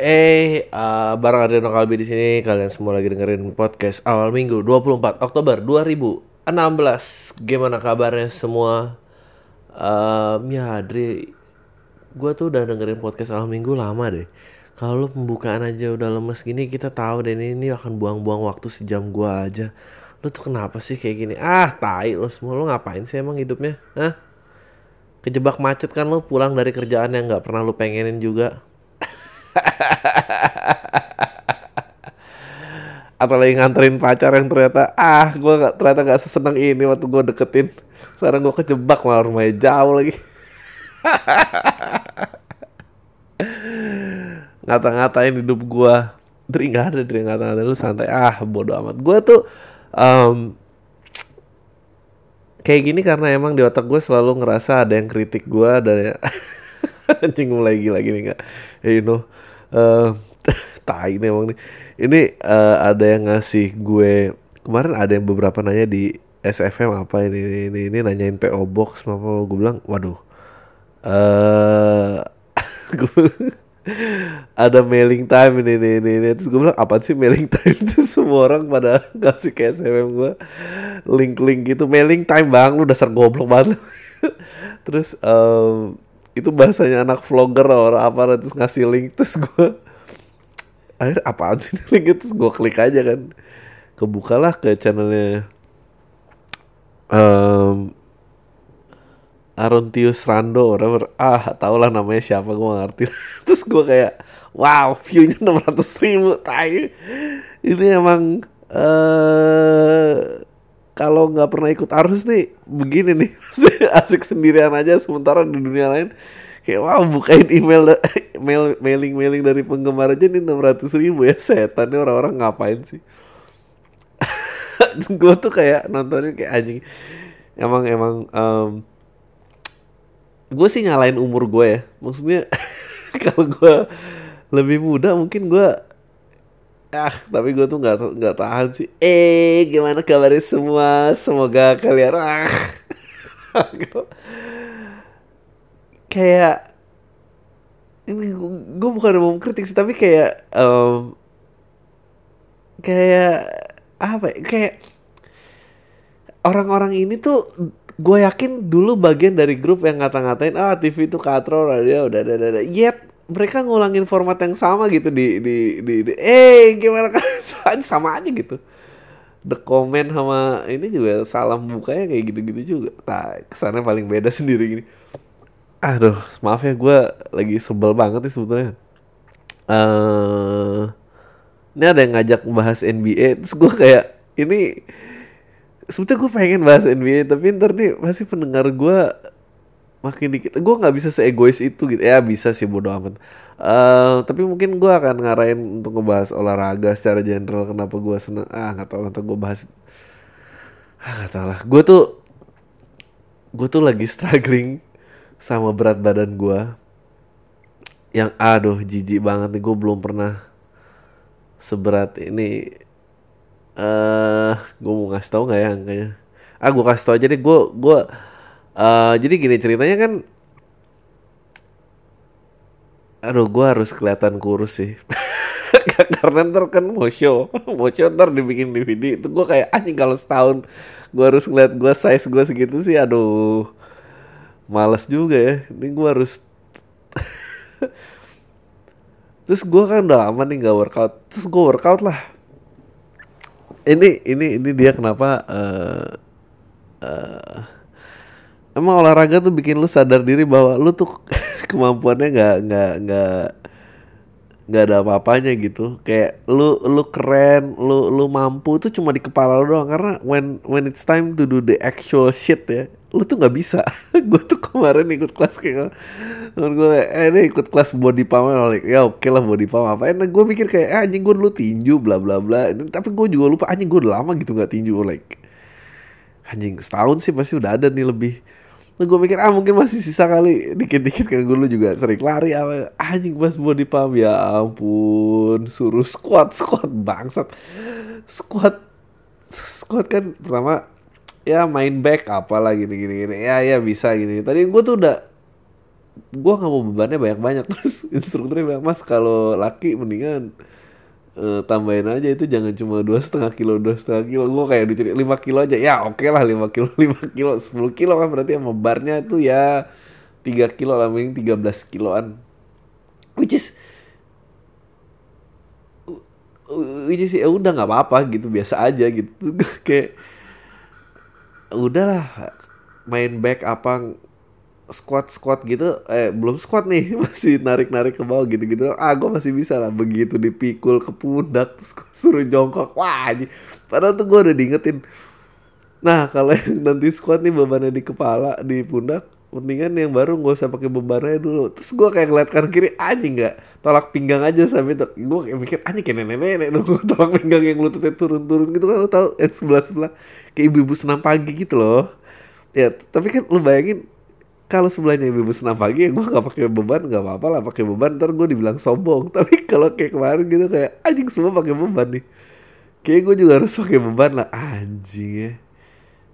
Eh, uh, bareng Adriano Kalbi di sini. Kalian semua lagi dengerin podcast awal minggu 24 Oktober 2016. Gimana kabarnya semua? Um, ya Adri, gue tuh udah dengerin podcast awal minggu lama deh. Kalau pembukaan aja udah lemes gini, kita tahu deh ini, ini akan buang-buang waktu sejam gue aja. Lu tuh kenapa sih kayak gini? Ah, tai lu semua lu ngapain sih emang hidupnya? Hah? Kejebak macet kan lu pulang dari kerjaan yang nggak pernah lu pengenin juga. atau lagi nganterin pacar yang ternyata ah gue gak, ternyata nggak sesenang ini waktu gue deketin. Sekarang gue kejebak malah rumahnya jauh lagi. Ngata-ngatain hidup gue dari nggak ada dari ngata-ngatain lu santai. Ah bodoh amat. Gue tuh um, kayak gini karena emang di otak gue selalu ngerasa ada yang kritik gue dan anjing mulai gila gini nggak? You know uh, tai nih emang nih. Ini uh, ada yang ngasih gue kemarin ada yang beberapa nanya di SFM apa ini ini ini, ini nanyain PO Box apa gue bilang waduh. Uh, ada mailing time ini ini ini, ini. terus gue bilang apa sih mailing time? Itu semua orang pada kasih ke SFM gue link-link gitu. Mailing time bang lu dasar goblok banget. Terus um, itu bahasanya anak vlogger orang apa terus ngasih link terus gue akhir apaan sih link? Terus gue klik aja kan. Kebukalah ke channelnya um, Arontius Rando orang ah tau lah namanya siapa gue ngerti. Terus gue kayak wow viewnya enam ratus ribu tai. Ini emang uh, kalau nggak pernah ikut arus nih begini nih. Asik sendirian aja sementara di dunia lain. Kayak wow bukain email mail mailing mailing dari penggemar aja nih enam ratus ribu ya. Setan nih orang-orang ngapain sih? Gue tuh kayak nontonnya kayak anjing emang emang um, gue sih nyalain umur gue ya. Maksudnya kalau gue lebih muda mungkin gue ah tapi gue tuh nggak nggak tahan sih. Eh gimana kabarnya semua? Semoga kalian ah. Kayak ini gue bukan mau kritik sih tapi kayak um, kayak apa ya, kayak orang-orang ini tuh gue yakin dulu bagian dari grup yang ngata-ngatain ah TV itu katro radio udah udah udah. Yet mereka ngulangin format yang sama gitu di di di, di eh gimana kan? Sama aja gitu. The comment sama ini juga salam bukanya kayak gitu-gitu juga. Nah kesannya paling beda sendiri gini. Aduh maaf ya gue lagi sebel banget nih sebetulnya. Uh, ini ada yang ngajak bahas NBA terus gue kayak ini sebetulnya gue pengen bahas NBA tapi ntar nih masih pendengar gue makin dikit. Gue nggak bisa seegois itu gitu. Ya bisa sih bodo amat. Uh, tapi mungkin gue akan ngarahin untuk ngebahas olahraga secara general kenapa gue seneng. Ah nggak tahu nanti gue bahas. Ah nggak tahu lah. Gue tuh gue tuh lagi struggling sama berat badan gue yang aduh jijik banget nih gue belum pernah seberat ini. Eh uh, gue mau ngasih tau nggak ya angkanya? Ah gue kasih tau aja deh. Gue gue Uh, jadi gini ceritanya kan Aduh gue harus kelihatan kurus sih. Karena ntar kan mau show Mau show ntar dibikin DVD Itu gue kayak anjing kalau setahun Gue harus ngeliat gue size gue segitu sih Aduh Males juga ya. Ini gue harus Terus gue kan udah lama nih gak workout. Terus gue workout lah. Ini ini ini dia kenapa uh, emang olahraga tuh bikin lu sadar diri bahwa lu tuh kemampuannya nggak nggak nggak nggak ada apa-apanya gitu. Kayak lu lu keren lu lu mampu itu cuma di kepala lu doang. Karena when when it's time to do the actual shit ya lu tuh nggak bisa. Gue tuh kemarin ikut kelas kayak gue eh ini ikut kelas body pump. Like, ya oke okay lah body pump apa? Enak gue mikir kayak eh, anjing gue dulu tinju bla bla bla. Tapi gue juga lupa anjing gue udah lama gitu nggak tinju like anjing setahun sih pasti udah ada nih lebih Nah, gue mikir ah mungkin masih sisa kali. Dikit-dikit kan gue juga sering lari apa anjing pas body pump ya ampun suruh squat squat bangsat. Squat squat kan pertama ya main back apalah gini gini ya ya bisa gini tadi gue tuh udah gue nggak mau bebannya banyak-banyak. Terus instrukturnya bilang mas kalau laki mendingan uh, tambahin aja itu jangan cuma dua setengah kilo dua setengah kilo. Gue kayak dicari lima kilo aja. Ya oke okay lah lima kilo lima kilo sepuluh kilo kan berarti sama barnya itu ya tiga kilo lah mending tiga belas kiloan. Which is which is ya udah nggak apa-apa gitu biasa aja gitu. Kayak udahlah main back apa squat squat gitu eh belum squat nih masih narik narik ke bawah gitu gitu ah gue masih bisa lah begitu dipikul ke pundak terus gue suruh jongkok. Wah aja padahal tuh gue udah diingetin. Nah kalau yang nanti squat nih bebannya di kepala di pundak mendingan yang baru gak usah pakai bebannya dulu. Terus gue kayak ngeliat kanan kiri anjing nggak? Tolak pinggang aja sampai tuh gue kayak mikir anjing kayak nenek nenek nunggu tolak pinggang yang lututnya turun turun gitu kan lo tau yang sebelah sebelah kayak ibu-ibu senam pagi gitu loh. Ya tapi kan lu bayangin kalau sebelahnya ibu senam pagi ya gue gak pakai beban gak apa-apa lah pakai beban ntar gue dibilang sombong. Tapi kalau kayak kemarin gitu kayak anjing semua pakai beban nih. Kayak gue juga harus pakai beban lah. Anjing ya.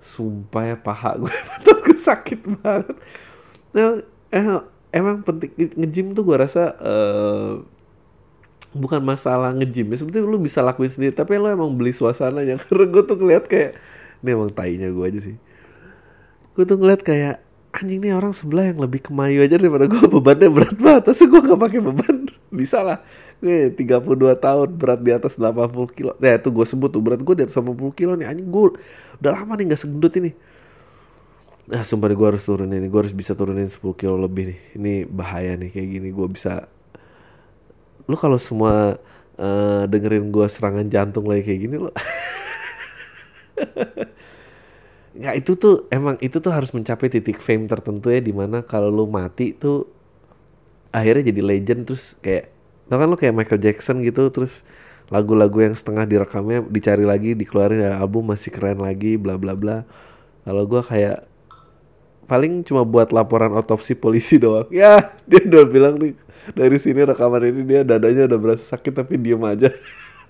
Sumpah ya paha gue betul gue sakit banget. Nah eh, emang penting ngejim tuh gue rasa uh, bukan masalah ngejim ya. Sebetulnya lu bisa lakuin sendiri tapi lo emang beli suasananya karena gue tuh ngeliat kayak ini emang tainya gue aja sih. Gue tuh ngeliat kayak anjing nih orang sebelah yang lebih kemayu aja daripada gue bebannya berat banget. Terus gue gak pakai beban? Bisa lah. Gue 32 tahun berat di atas 80 kilo. Ya itu gue sebut tuh berat gue di atas 80 kilo nih. Anjing gue udah lama nih gak segendut ini. Nah sumpah gue harus turunin ini. Gue harus bisa turunin 10 kilo lebih nih. Ini bahaya nih kayak gini gue bisa. Lu kalau semua uh, dengerin gue serangan jantung lagi kayak gini lo ya itu tuh emang itu tuh harus mencapai titik fame tertentu ya di mana kalau lu mati tuh akhirnya jadi legend terus kayak tau kan lu kayak Michael Jackson gitu terus lagu-lagu yang setengah direkamnya dicari lagi dikeluarin ya album masih keren lagi bla bla bla. Kalau gua kayak paling cuma buat laporan otopsi polisi doang. Ya dia udah bilang nih dari sini rekaman ini dia dadanya udah berasa sakit tapi diem aja.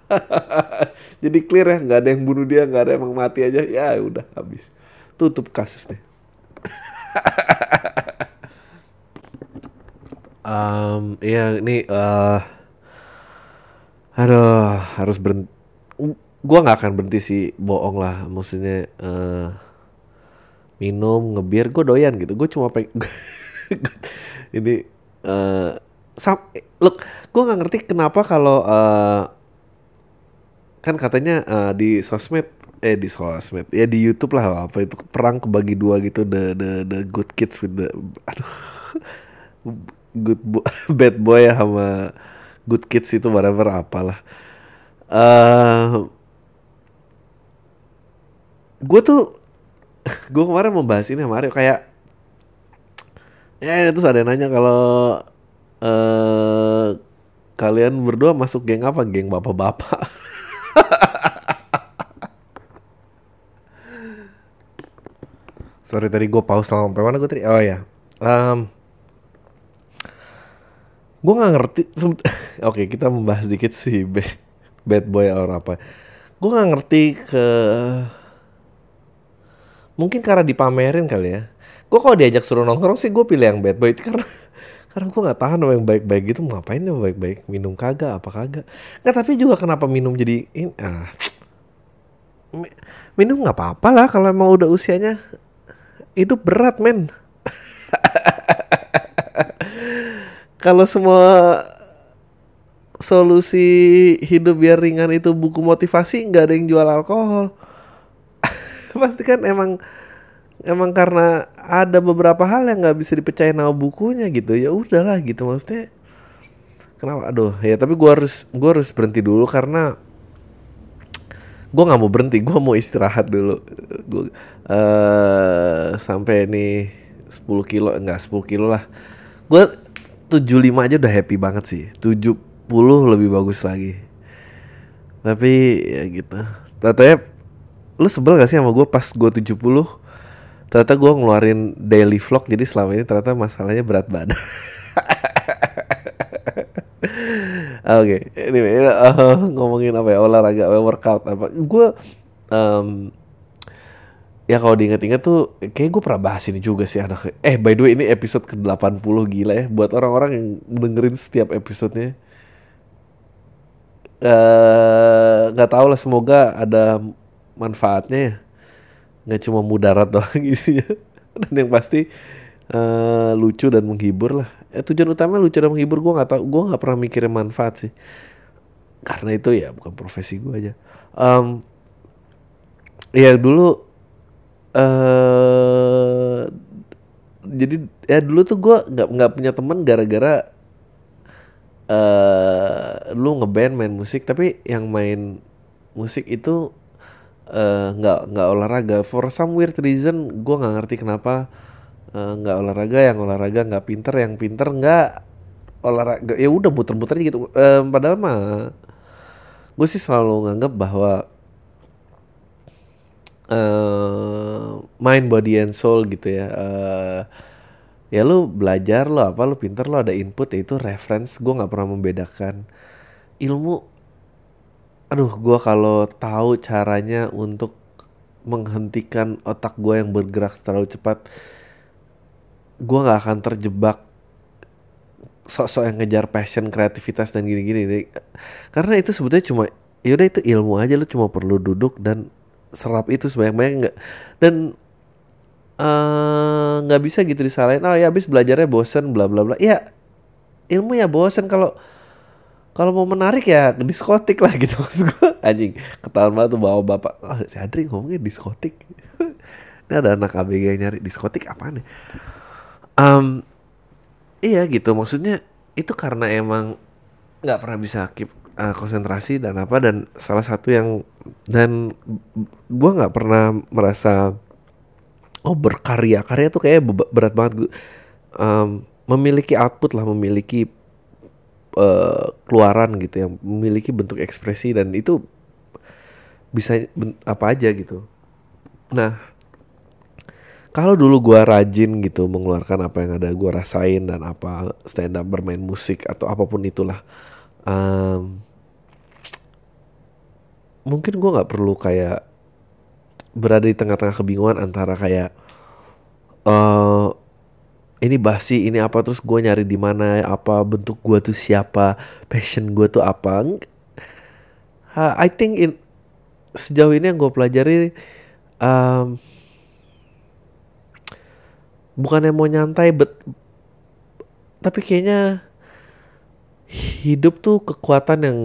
Jadi clear ya nggak ada yang bunuh dia nggak ada yang mati aja. Ya udah habis tutup kasus deh. Um, iya ini uh, aduh harus berhenti. Gua nggak akan berhenti sih bohong lah. Maksudnya uh, minum ngebir gue doyan gitu. Gue cuma pengen ini uh, sam look gue nggak ngerti kenapa kalau uh, kan katanya uh, di sosmed eh di sosmed ya di YouTube lah apa itu perang kebagi dua gitu the the the good kids with the aduh good bo bad boy ya sama good kids itu whatever apalah. Uh, gue tuh gue kemarin membahas ini sama Mario kayak ya itu ada yang nanya kalau uh, kalian berdua masuk geng apa? Geng bapak-bapak Sorry tadi gue pause sampai mana gue tadi? Oh ya, um, gue nggak ngerti. Oke okay, kita membahas dikit sih bad boy or apa. Gue nggak ngerti ke mungkin karena dipamerin kali ya. Gue kalau diajak suruh nongkrong sih gue pilih yang bad boy karena karena gue nggak tahan sama yang baik-baik gitu mau ngapain ya baik-baik minum kagak apa kagak nggak tapi juga kenapa minum jadi ah minum nggak apa-apa lah kalau emang udah usianya hidup berat men. Kalau semua solusi hidup biar ringan itu buku motivasi nggak ada yang jual alkohol. Pasti kan emang emang karena ada beberapa hal yang nggak bisa dipercaya nama bukunya gitu. Ya udahlah gitu maksudnya. Kenapa? Aduh ya tapi gue harus gue harus berhenti dulu karena gue nggak mau berhenti gue mau istirahat dulu. Gue uh, sampai ini 10 kilo enggak 10 kilo lah. Gue 75 aja udah happy banget sih. 70 lebih bagus lagi. Tapi ya gitu. Katanya lu sebel gak sih sama gue pas gue 70 ternyata gue ngeluarin daily vlog jadi selama ini ternyata masalahnya berat badan oke okay. anyway uh, ngomongin apa ya olahraga workout apa. Gue um, ya kalau diinget-inget tuh kayak gue pernah bahas ini juga sih ada eh by the way ini episode ke-80 gila ya buat orang-orang yang dengerin setiap episodenya. Eh nggak tahu lah semoga ada manfaatnya ya. Nggak cuma mudarat doang isinya. Dan yang pasti eh, lucu dan menghibur lah eh, tujuan utama lucu dan menghibur gue nggak tahu gue nggak pernah mikirin manfaat sih. Karena itu ya bukan profesi gue aja. Em, ya dulu eh jadi ya dulu tuh gue nggak nggak punya teman gara-gara eh lu ngeband main musik. Tapi yang main musik itu eh, nggak nggak olahraga. For some weird reason gue nggak ngerti kenapa eh, nggak olahraga yang olahraga nggak pinter yang pinter nggak olahraga. Ya udah muter-muter gitu. Eh, padahal mah gue sih selalu nganggap bahwa eh mind body and soul gitu ya. Eh ya lu belajar lo apa lu pinter lo ada input ya itu reference. Gue nggak pernah membedakan ilmu. Aduh gue kalau tahu caranya untuk menghentikan otak gue yang bergerak terlalu cepat gue nggak akan terjebak sok-sok yang ngejar passion kreativitas dan gini-gini. Nih. karena itu sebetulnya cuma yaudah itu ilmu aja lu cuma perlu duduk dan serap itu sebanyak-banyak nggak. Dan eh, nggak bisa gitu disalahin oh ya habis belajarnya bosen bla bla bla. Ya ilmu ya bosen. Kalau kalau mau menarik ya ke diskotik lah gitu maksud gue anjing ketahuan banget tuh bawa bapak oh, si Adri ngomongnya diskotik. Ini ada anak ABG yang nyari diskotik apaan ya Em, iya gitu. Maksudnya itu karena emang nggak pernah bisa keep uh, konsentrasi dan apa dan salah satu yang dan gua nggak pernah merasa oh berkarya. Karya tuh kayak berat banget. Em, memiliki output lah memiliki eh, keluaran gitu yang memiliki bentuk ekspresi dan itu bisa apa aja gitu. Nah kalau dulu gua rajin gitu mengeluarkan apa yang ada gua rasain dan apa stand up bermain musik atau apa pun itulah em, mungkin gua nggak perlu kayak berada di tengah-tengah kebingungan antara kayak eh ini basi ini apa terus gua nyari di mana apa bentuk gua tuh siapa passion gua tuh apa. Ha, I think in sejauh ini yang gue pelajari em, bukannya mau nyantai bet tapi kayaknya hidup tuh kekuatan yang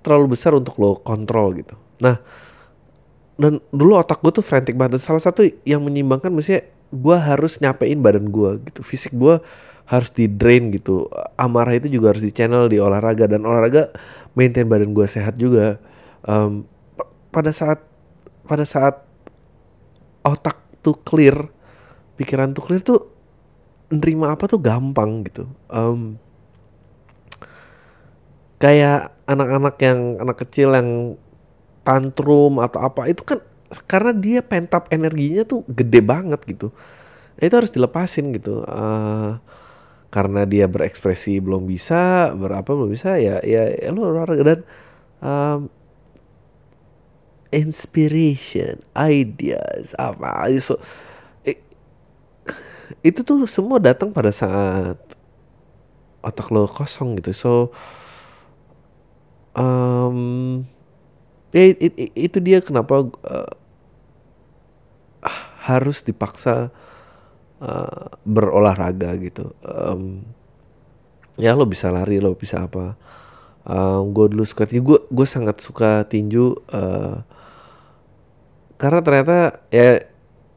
terlalu besar untuk lo kontrol gitu. Nah dan dulu otak gue tuh frantic banget. Dan salah satu yang menyimbangkan mestinya gue harus nyapein badan gue gitu. Fisik gue harus di drain gitu. Amarah itu juga harus di channel di olahraga. Dan olahraga maintain badan gue sehat juga. Pa- pada saat pada saat otak tuh clear pikiran tuh clear tuh nerima apa tuh gampang gitu. Em, kayak anak-anak yang anak kecil yang tantrum atau apa itu kan karena dia pentap energinya tuh gede banget gitu. Nah, itu harus dilepasin gitu. Eh, karena dia berekspresi belum bisa berapa belum bisa ya ya, ya lu dan em, inspiration ideas apa so, itu tuh semua datang pada saat otak lo kosong gitu. So em, ya it- it- itu dia kenapa eh, harus dipaksa eh, berolahraga gitu. Em, ya lo bisa lari lo bisa apa. Gue dulu suka tinju gue gue sangat suka tinju eh, karena ternyata ya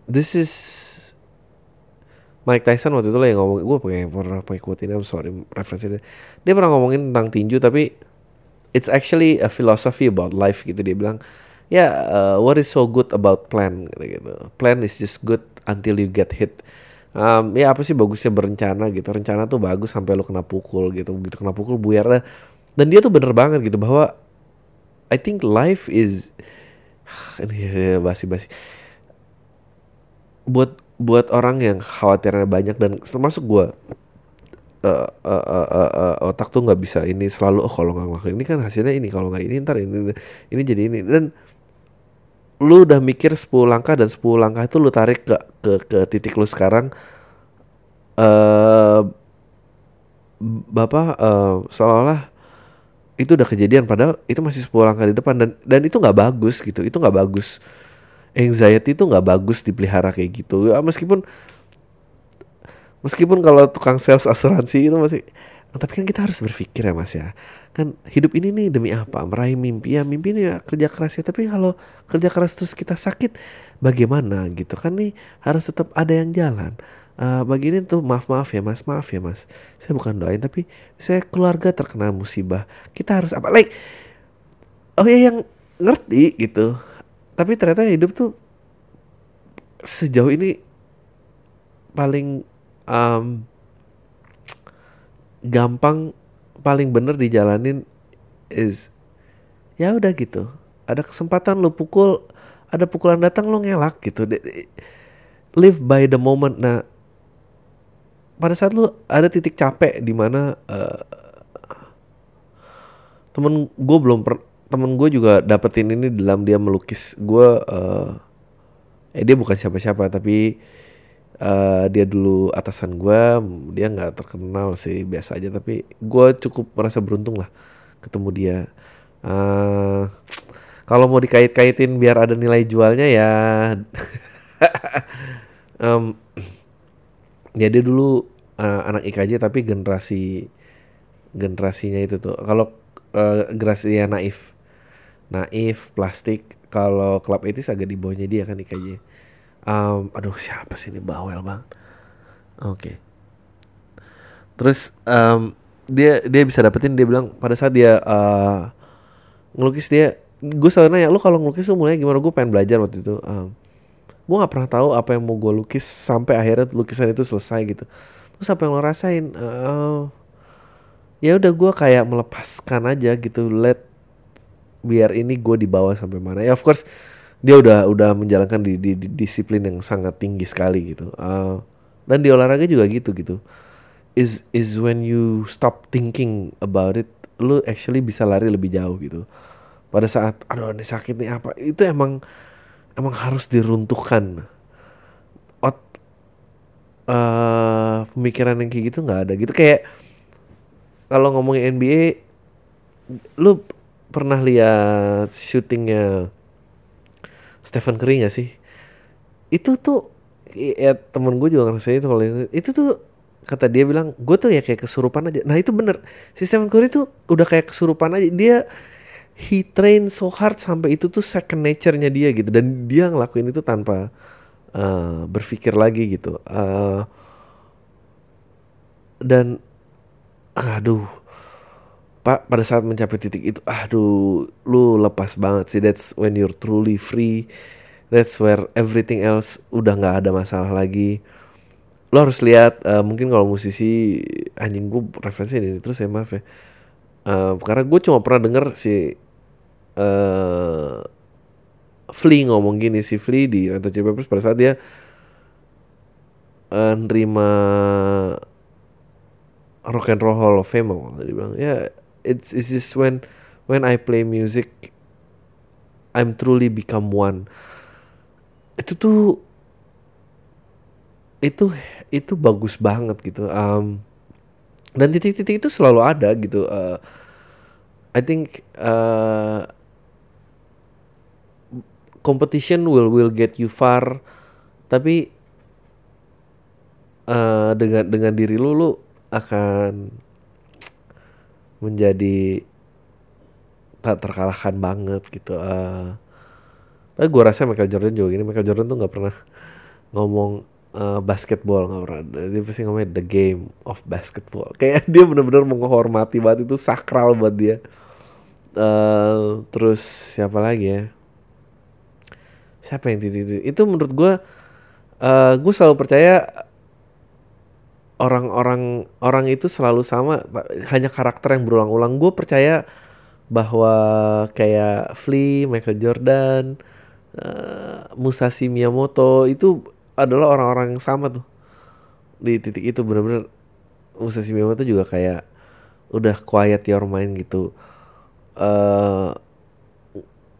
this is Mike Tyson waktu itu lah yang ngomong gue pengen pernah ini I'm sorry referensinya dia pernah ngomongin tentang tinju tapi it's actually a philosophy about life gitu. Dia bilang ya uh, what is so good about plan? Gitu, gitu. Plan is just good until you get hit. Um, ya apa sih bagusnya berencana gitu? Rencana tuh bagus sampai lo kena pukul gitu. Begitu kena pukul buyar dan dia tuh bener banget gitu bahwa I think life is ini ya, basi-basi. Buat buat orang yang khawatirnya banyak dan termasuk gua eh, eh, eh, eh, eh, otak tuh nggak bisa ini selalu oh kalau nggak ngelakuin ini kan hasilnya ini kalau nggak ini ntar ini ini jadi ini. Dan lu udah mikir 10 langkah dan 10 langkah itu lu tarik ke ke, ke titik lu sekarang eh Bapak eh seolah-olah itu udah kejadian padahal itu masih 10 langkah di depan dan dan itu nggak bagus gitu itu nggak bagus anxiety itu nggak bagus dipelihara kayak gitu. Ya, meskipun meskipun kalau tukang sales asuransi itu masih tapi kan kita harus berpikir ya mas ya. Kan hidup ini nih demi apa? Meraih mimpi. Ya mimpi ini ya kerja keras ya. Tapi kalau kerja keras terus kita sakit bagaimana gitu? Kan nih harus tetap ada yang jalan. Uh, bagi ini tuh maaf maaf ya mas maaf ya mas. Saya bukan doain tapi saya keluarga terkena musibah. Kita harus apa? Like oh ya yang ngerti gitu tapi ternyata hidup tuh sejauh ini paling um, gampang paling bener dijalanin is ya udah gitu. Ada kesempatan lu pukul ada pukulan datang lu ngelak gitu. Live by the moment. Nah pada saat lu ada titik capek di mana uh, temen gue belum per temen gue juga dapetin ini dalam dia melukis. Gue uh, eh dia bukan siapa-siapa tapi uh, dia dulu atasan gue dia nggak terkenal sih biasa aja. Tapi gue cukup merasa beruntung lah ketemu dia. Uh, kalau mau dikait-kaitin biar ada nilai jualnya ya. Um, ya dia dulu uh, anak IKJ tapi generasi generasinya itu tuh. Kalau uh, generasi ya naif naif plastik. Kalau klub itu agak di bawahnya dia kan IKJ um, aduh siapa sih ini? Bawel bang. Oke. Okay. terus um, dia dia bisa dapetin dia bilang pada saat dia uh, ngelukis dia gue selalu nanya lu kalau ngelukis tuh mulai gimana? Gue pengen belajar waktu itu. Um, gue nggak pernah tahu apa yang mau gue lukis sampai akhirnya lukisan itu selesai gitu. Terus apa yang lo rasain? Uh, ya udah gue kayak melepaskan aja gitu let biar ini gue dibawa sampai mana. Ya of course dia udah udah menjalankan di, di, di disiplin yang sangat tinggi sekali gitu. Uh, dan di olahraga juga gitu gitu. Is is when you stop thinking about it lu actually bisa lari lebih jauh gitu. Pada saat aduh ini sakit nih apa? Itu emang emang harus diruntuhkan. Ot, uh, pemikiran yang kayak gitu nggak ada gitu. Kayak kalau ngomongin NBA lu pernah lihat syutingnya Stephen Curry gak sih? Itu tuh ya temen gue juga ngerasain itu kalau itu. Tuh kata dia bilang gue tuh ya kayak kesurupan aja. Nah itu bener. Si Stephen Curry tuh udah kayak kesurupan aja. Dia he train so hard sampai itu tuh second nature-nya dia gitu. Dan dia ngelakuin itu tanpa uh, berpikir lagi gitu. Uh, dan aduh pak pada saat mencapai titik itu aduh lu lepas banget sih. That's when you're truly free. That's where everything else udah nggak ada masalah lagi. Lo harus lihat uh, mungkin kalau musisi anjing gue referensi ini terus ya maaf ya. Uh, karena gue cuma pernah denger si uh, Flea ngomong gini si Flea di Red Hot Chili Peppers pada saat dia uh, nerima Rock and Roll Hall of Fame dia bilang. Ya it's it's just when when I play music I'm truly become one. Itu tuh itu itu bagus banget gitu um, dan titik-titik itu selalu ada gitu uh, I think uh, competition will will get you far tapi uh, dengan dengan diri lu lu akan menjadi tak terkalahkan banget gitu. Uh, tapi gue rasa Michael Jordan juga gini. Michael Jordan tuh nggak pernah ngomong uh, basketball nggak pernah. Dia pasti ngomongnya the game of basketball. Kayak dia bener-bener menghormati banget itu sakral buat dia. Uh, terus siapa lagi ya? Siapa yang titik Itu menurut gue, uh, gue selalu percaya orang-orang orang itu selalu sama hanya karakter yang berulang-ulang. Gue percaya bahwa kayak Flea, Michael Jordan, uh, Musashi Miyamoto itu adalah orang-orang yang sama tuh. Di titik itu bener-bener Musashi Miyamoto juga kayak udah quiet your mind gitu. Uh,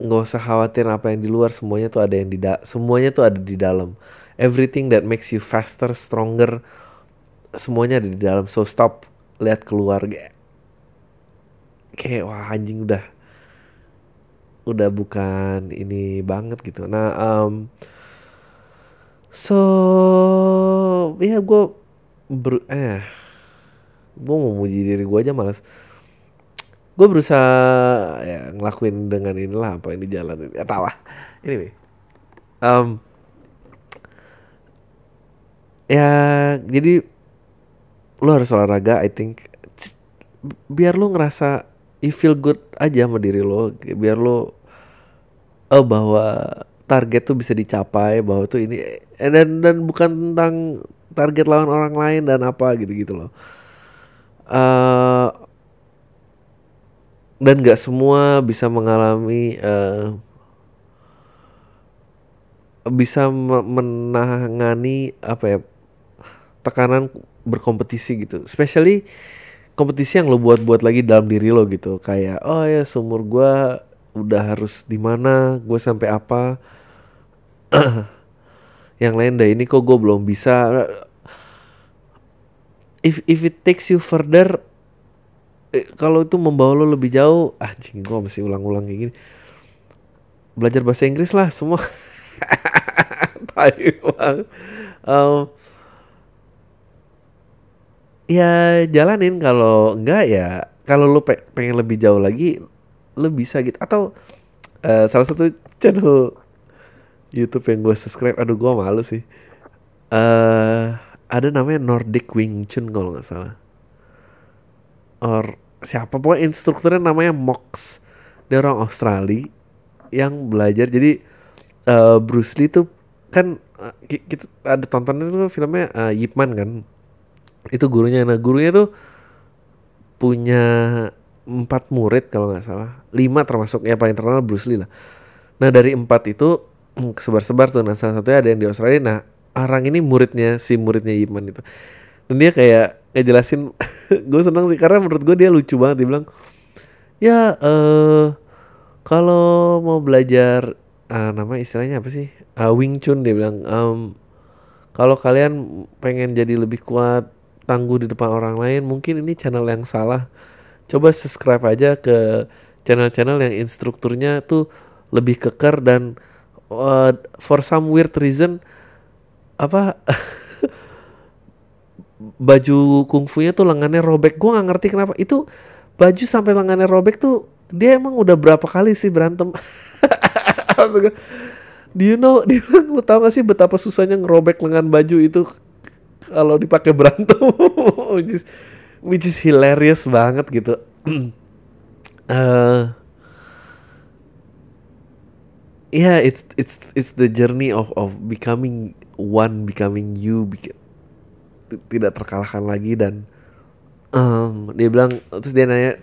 nggak usah khawatir apa yang di luar semuanya tuh ada yang di semuanya tuh ada di dalam. Everything that makes you faster stronger semuanya ada di dalam so stop lihat keluar kayak wah anjing udah udah bukan ini banget gitu. Nah um, so ya gue ber eh gue mau muji diri gue aja males. Gue berusaha ya ngelakuin dengan inilah apa ini jalan ini ya tahu lah. Ini um, ya jadi lo harus olahraga I think. Biar lo ngerasa you feel good aja sama diri lo biar lo oh bahwa target tuh bisa dicapai bahwa tuh ini dan dan bukan tentang target lawan orang lain dan apa gitu gitu loh. Uh, dan nggak semua bisa mengalami uh, bisa menangani apa ya tekanan berkompetisi gitu, especially kompetisi yang lo buat-buat lagi dalam diri lo gitu, kayak oh ya sumur gue udah harus di mana, gue sampai apa, yang lain dah ini kok gue belum bisa. If if it takes you further, eh, kalau itu membawa lo lebih jauh anjing gue mesti ulang-ulang kayak gini. Belajar bahasa Inggris lah semua. Taiwan um, ya jalanin. Kalau enggak ya kalau lo pe pengen lebih jauh lagi lo bisa gitu. Atau uh, salah satu channel YouTube yang gue subscribe aduh gue malu sih. Uh, ada namanya Nordic Wing Chun kalau nggak salah. Or siapa? Pokoknya instrukturnya namanya Mox. Dia orang Australia yang belajar. Jadi uh, Bruce Lee tuh kan uh, kita ada tontonan itu filmnya uh, Yip Man kan itu gurunya. Nah gurunya tuh punya empat murid kalau nggak salah. Lima termasuk ya paling terkenal Bruce Lee lah. Nah dari empat itu sebar-sebar tuh. Nah salah satunya ada yang di Australia. Nah orang ini muridnya si muridnya Yip Man itu. Dan dia kayak ngejelasin gue seneng sih karena menurut gue dia lucu banget. Dia bilang ya eh uh, kalau mau belajar uh, nama istilahnya apa sih? Uh, Wing Chun dia bilang. Um, kalau kalian pengen jadi lebih kuat tangguh di depan orang lain mungkin ini channel yang salah. Coba subscribe aja ke channel-channel yang instrukturnya tuh lebih keker dan uh, for some weird reason apa baju kungfunya tuh lengannya robek. Gue nggak ngerti kenapa. Itu baju sampai lengannya robek tuh dia emang udah berapa kali sih berantem? Do you know dia lu tau gak sih betapa susahnya ngerobek lengan baju itu kalau dipakai berantem which is which is hilarious banget gitu. Uh, yeah it's it's it's the journey of of becoming one becoming you tidak terkalahkan lagi dan um, dia bilang terus dia nanya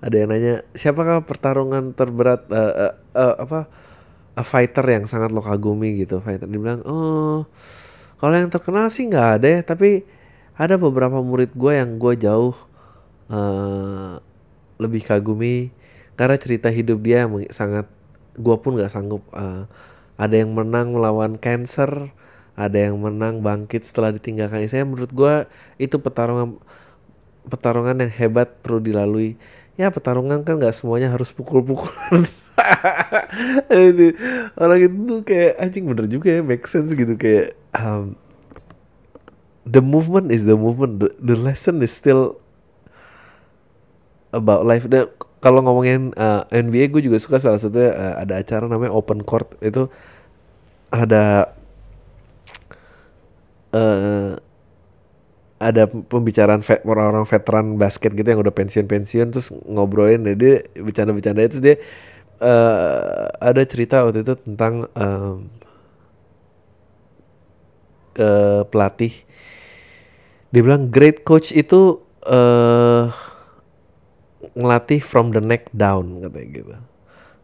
ada yang nanya siapakah pertarungan terberat uh, uh, uh, apa a fighter yang sangat lo kagumi gitu fighter. Dia bilang oh kalau yang terkenal sih nggak ada ya tapi ada beberapa murid gue yang gue jauh uh, lebih kagumi. Karena cerita hidup dia yang sangat gue pun nggak sanggup uh, ada yang menang melawan cancer ada yang menang bangkit setelah ditinggalkan saya menurut gue itu pertarungan pertarungan yang hebat perlu dilalui. Ya pertarungan kan nggak semuanya harus pukul-pukulan orang itu kayak anjing bener juga ya make sense gitu kayak um, the movement is the movement the, the lesson is still about life. Dan kalau ngomongin uh, NBA gue juga suka salah satunya uh, ada acara namanya Open Court. Itu ada uh, ada pembicaraan orang-orang veteran basket gitu yang udah pensiun-pensiun terus ngobrolin dia bercanda-bercanda itu dia uh, ada cerita waktu itu tentang um, uh, pelatih. Dia bilang great coach itu uh, ngelatih from the neck down katanya gitu.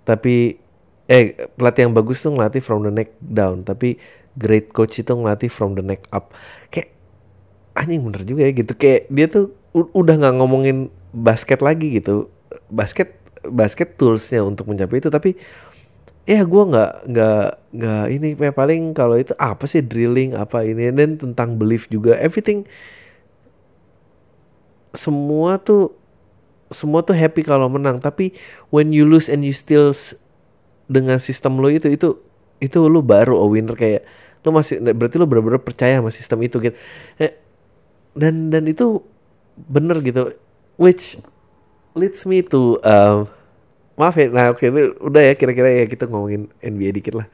Tapi eh pelatih yang bagus tuh ngelatih from the neck down tapi great coach itu ngelatih from the neck up. Kayak anjing bener juga ya gitu. Kayak dia tuh udah nggak ngomongin basket lagi gitu. Basket basket toolsnya untuk mencapai itu tapi ya gue nggak nggak nggak ini ya paling kalau itu apa sih drilling apa ini dan tentang belief juga everything semua tuh semua tuh happy kalau menang tapi when you lose and you still dengan sistem lo itu itu itu lo baru a winner kayak lo masih berarti lo benar-benar percaya sama sistem itu gitu. Eh, dan dan itu bener gitu which leads me to uh, maaf ya nah oke okay, udah ya kira-kira ya kita ngomongin NBA dikit lah.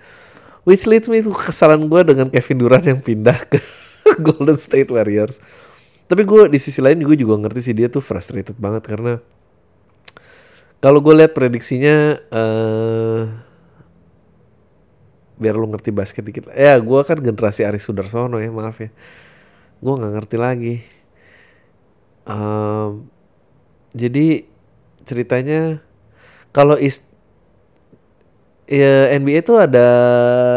Which leads me to kesalahan gue dengan Kevin Durant yang pindah ke Golden State Warriors. Tapi gue di sisi lain gue juga ngerti sih dia tuh frustrated banget karena kalau gue lihat prediksinya uh, biar lu ngerti basket dikit ya gue kan generasi Aris Sudarsono ya maaf ya. Gue nggak ngerti lagi. Um, jadi ceritanya kalau is ya NBA tuh ada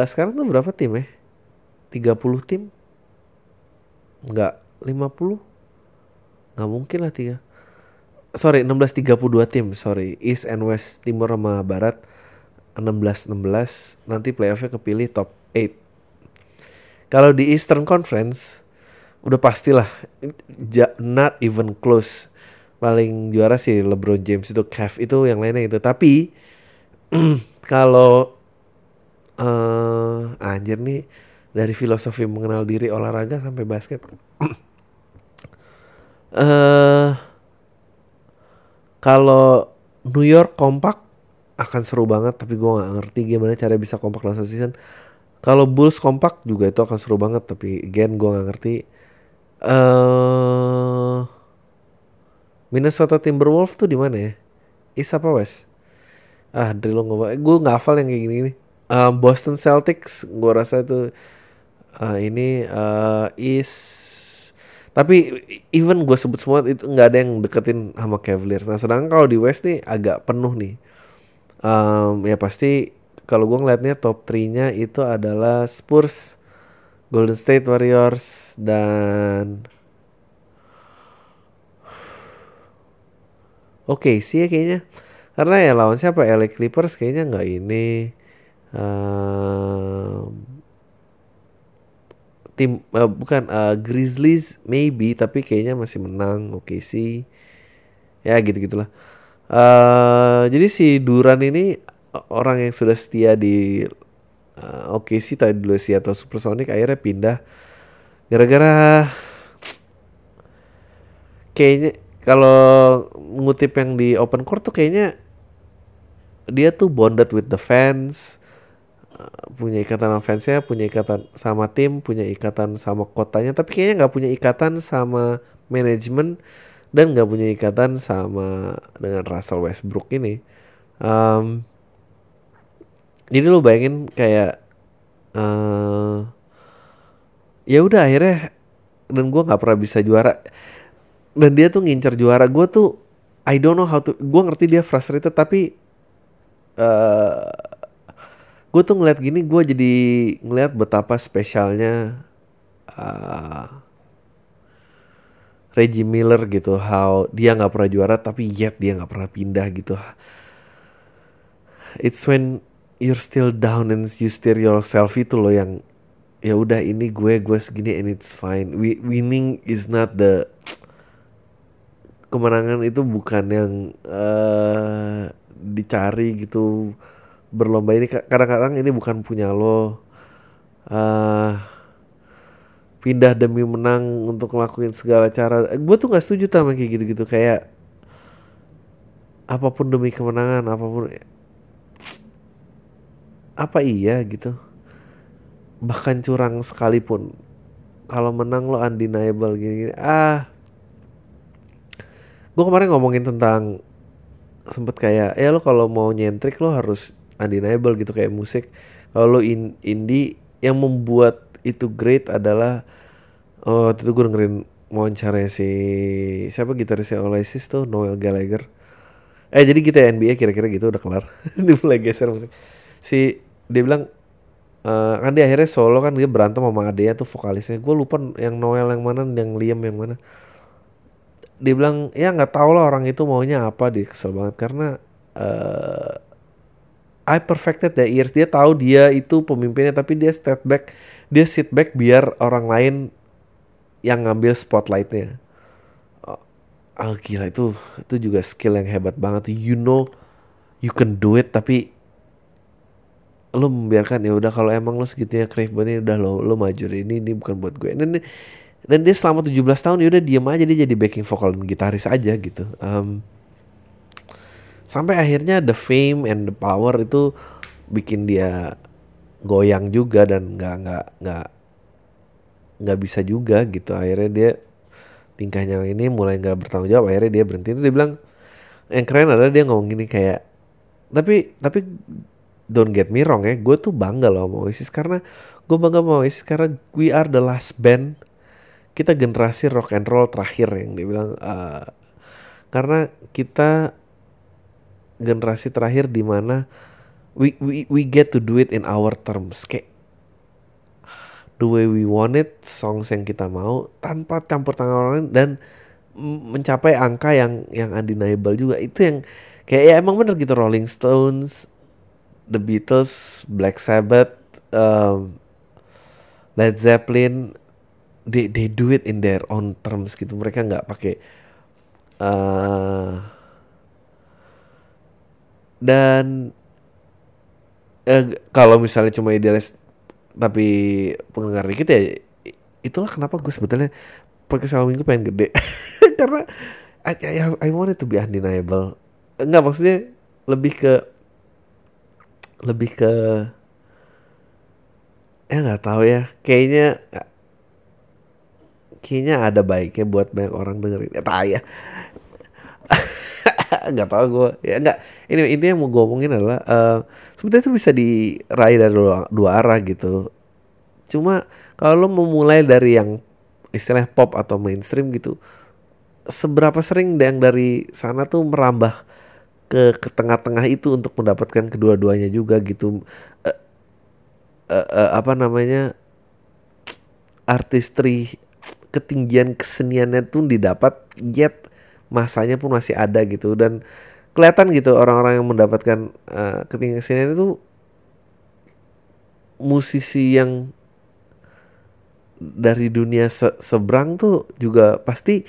sekarang tuh berapa tim ya? 30 tim? Enggak, 50? Enggak mungkin lah tiga. Sorry, 16 32 tim, sorry. East and West, Timur sama Barat 16 16. Nanti playoffnya kepilih top 8. Kalau di Eastern Conference udah pastilah not even close paling juara sih LeBron James itu Kev itu yang lainnya itu. Tapi kalau uh, anjir nih dari filosofi mengenal diri olahraga sampai basket. Uh, kalau New York kompak akan seru banget tapi gue nggak ngerti gimana cara bisa kompak satu season. Kalau Bulls kompak juga itu akan seru banget tapi again gue nggak ngerti. Uh, Minnesota Timberwolves tuh di mana ya? East apa West? Ah, dari lo nggak, gue nggak yang kayak gini nih. Uh, Boston Celtics, gue rasa itu uh, ini uh, East. Tapi even gue sebut semua itu nggak ada yang deketin sama Cavaliers. Nah, sedangkan kalau di West nih agak penuh nih. Um, ya pasti kalau gue ngeliatnya top 3-nya itu adalah Spurs, Golden State Warriors, dan Oke okay, sih ya kayaknya. Karena ya lawan siapa? LA Clippers kayaknya nggak ini um, tim uh, bukan uh, Grizzlies maybe tapi kayaknya masih menang. Oke okay sih. Ya gitu gitulah uh, jadi si Duran ini orang yang sudah setia di uh, oke okay sih tadi dulu atau Supersonic akhirnya pindah. Gara-gara kayaknya kalau ngutip yang di open court tuh kayaknya dia tuh bonded with the fans uh, punya ikatan sama fansnya punya ikatan sama tim punya ikatan sama kotanya tapi kayaknya nggak punya ikatan sama manajemen dan nggak punya ikatan sama dengan Russell Westbrook ini. Um, jadi lu bayangin kayak uh, ya udah akhirnya dan gue nggak pernah bisa juara dan dia tuh ngincer juara. Gue tuh I don't know how to gue ngerti dia frustrated tapi uh, gue tuh ngeliat gini gue jadi ngeliat betapa spesialnya uh, Reggie Miller gitu. How dia nggak pernah juara tapi yet dia nggak pernah pindah gitu. It's when you're still down and you steer yourself itu loh yang ya udah ini gue gue segini and it's fine. We, winning is not the kemenangan itu bukan yang uh, dicari gitu berlomba. Ini kadang-kadang ini bukan punya lo. Uh, pindah demi menang untuk ngelakuin segala cara. Gue tuh nggak setuju sama kayak gitu-gitu. Kayak apa pun demi kemenangan apa pun apa iya gitu. Bahkan curang sekalipun. Kalau menang lo undeniable gini-gini. Ah gue kemarin ngomongin tentang sempet kayak ya lo kalau mau nyentrik lo harus undeniable gitu kayak musik. Kalau lo in indie yang membuat itu great adalah oh itu gue dengerin wawancara si siapa gitarisnya Oasis tuh Noel Gallagher. Eh jadi kita ya NBA kira-kira gitu udah kelar. Dia mulai geser musik. Si dia bilang uh, kan dia akhirnya solo kan dia berantem sama adanya tuh vokalisnya. Gue lupa yang Noel yang mana yang Liam yang mana dia bilang ya nggak tahu lah orang itu maunya apa. Dia kesel banget karena uh, I perfected the ears. Dia tahu dia itu pemimpinnya tapi dia step back dia sit back biar orang lain yang ngambil spotlightnya. Oh, oh gila itu itu juga skill yang hebat banget. You know you can do it tapi lo membiarkan ya udah kalau emang lo segitunya crave banget udah lo lo maju ini ini bukan buat gue. Dan dan dia selama 17 tahun ya udah diem aja dia jadi backing vokal dan gitaris aja gitu. Um, sampai akhirnya the fame and the power itu bikin dia goyang juga dan nggak nggak nggak nggak bisa juga gitu. Akhirnya dia tingkahnya ini mulai nggak bertanggung jawab akhirnya dia berhenti. Itu dia bilang yang keren adalah dia ngomong gini kayak tapi tapi don't get me wrong ya gue tuh bangga loh sama Oasis karena gue bangga sama Oasis karena we are the last band kita generasi rock and roll terakhir yang dia bilang uh, karena kita generasi terakhir di mana we, we we get to do it in our terms. Kayak the way we want it songs yang kita mau tanpa campur tangan orang lain dan mencapai angka yang yang undeniable juga. Itu yang kayak ya emang bener gitu Rolling Stones, The Beatles, Black Sabbath, um, Led Zeppelin, they they do it in their own terms gitu. Mereka nggak pakai uh, dan eh, kalau misalnya cuma idealis tapi pendengar dikit ya itulah kenapa gue sebetulnya pakai selama minggu pengen gede. Karena I, I, I want it to be undeniable. Nggak maksudnya lebih ke lebih ke ya nggak tahu ya. Kayaknya kayaknya ada baiknya buat banyak orang dengerin. Ya tahu ya. Nggak tahu gue ya nggak. Ini ini yang mau gue omongin adalah uh, sebetulnya itu bisa diraih dari dua, dua arah gitu. Cuma kalau lo memulai dari yang istilahnya pop atau mainstream gitu seberapa sering yang dari sana tuh merambah ke ke tengah-tengah itu untuk mendapatkan kedua-duanya juga gitu. Uh, uh, uh, apa namanya? Artistry ketinggian keseniannya tuh didapat yet masanya pun masih ada gitu. Dan kelihatan gitu orang-orang yang mendapatkan uh, ketinggian kesenian itu musisi yang dari dunia se seberang tuh juga pasti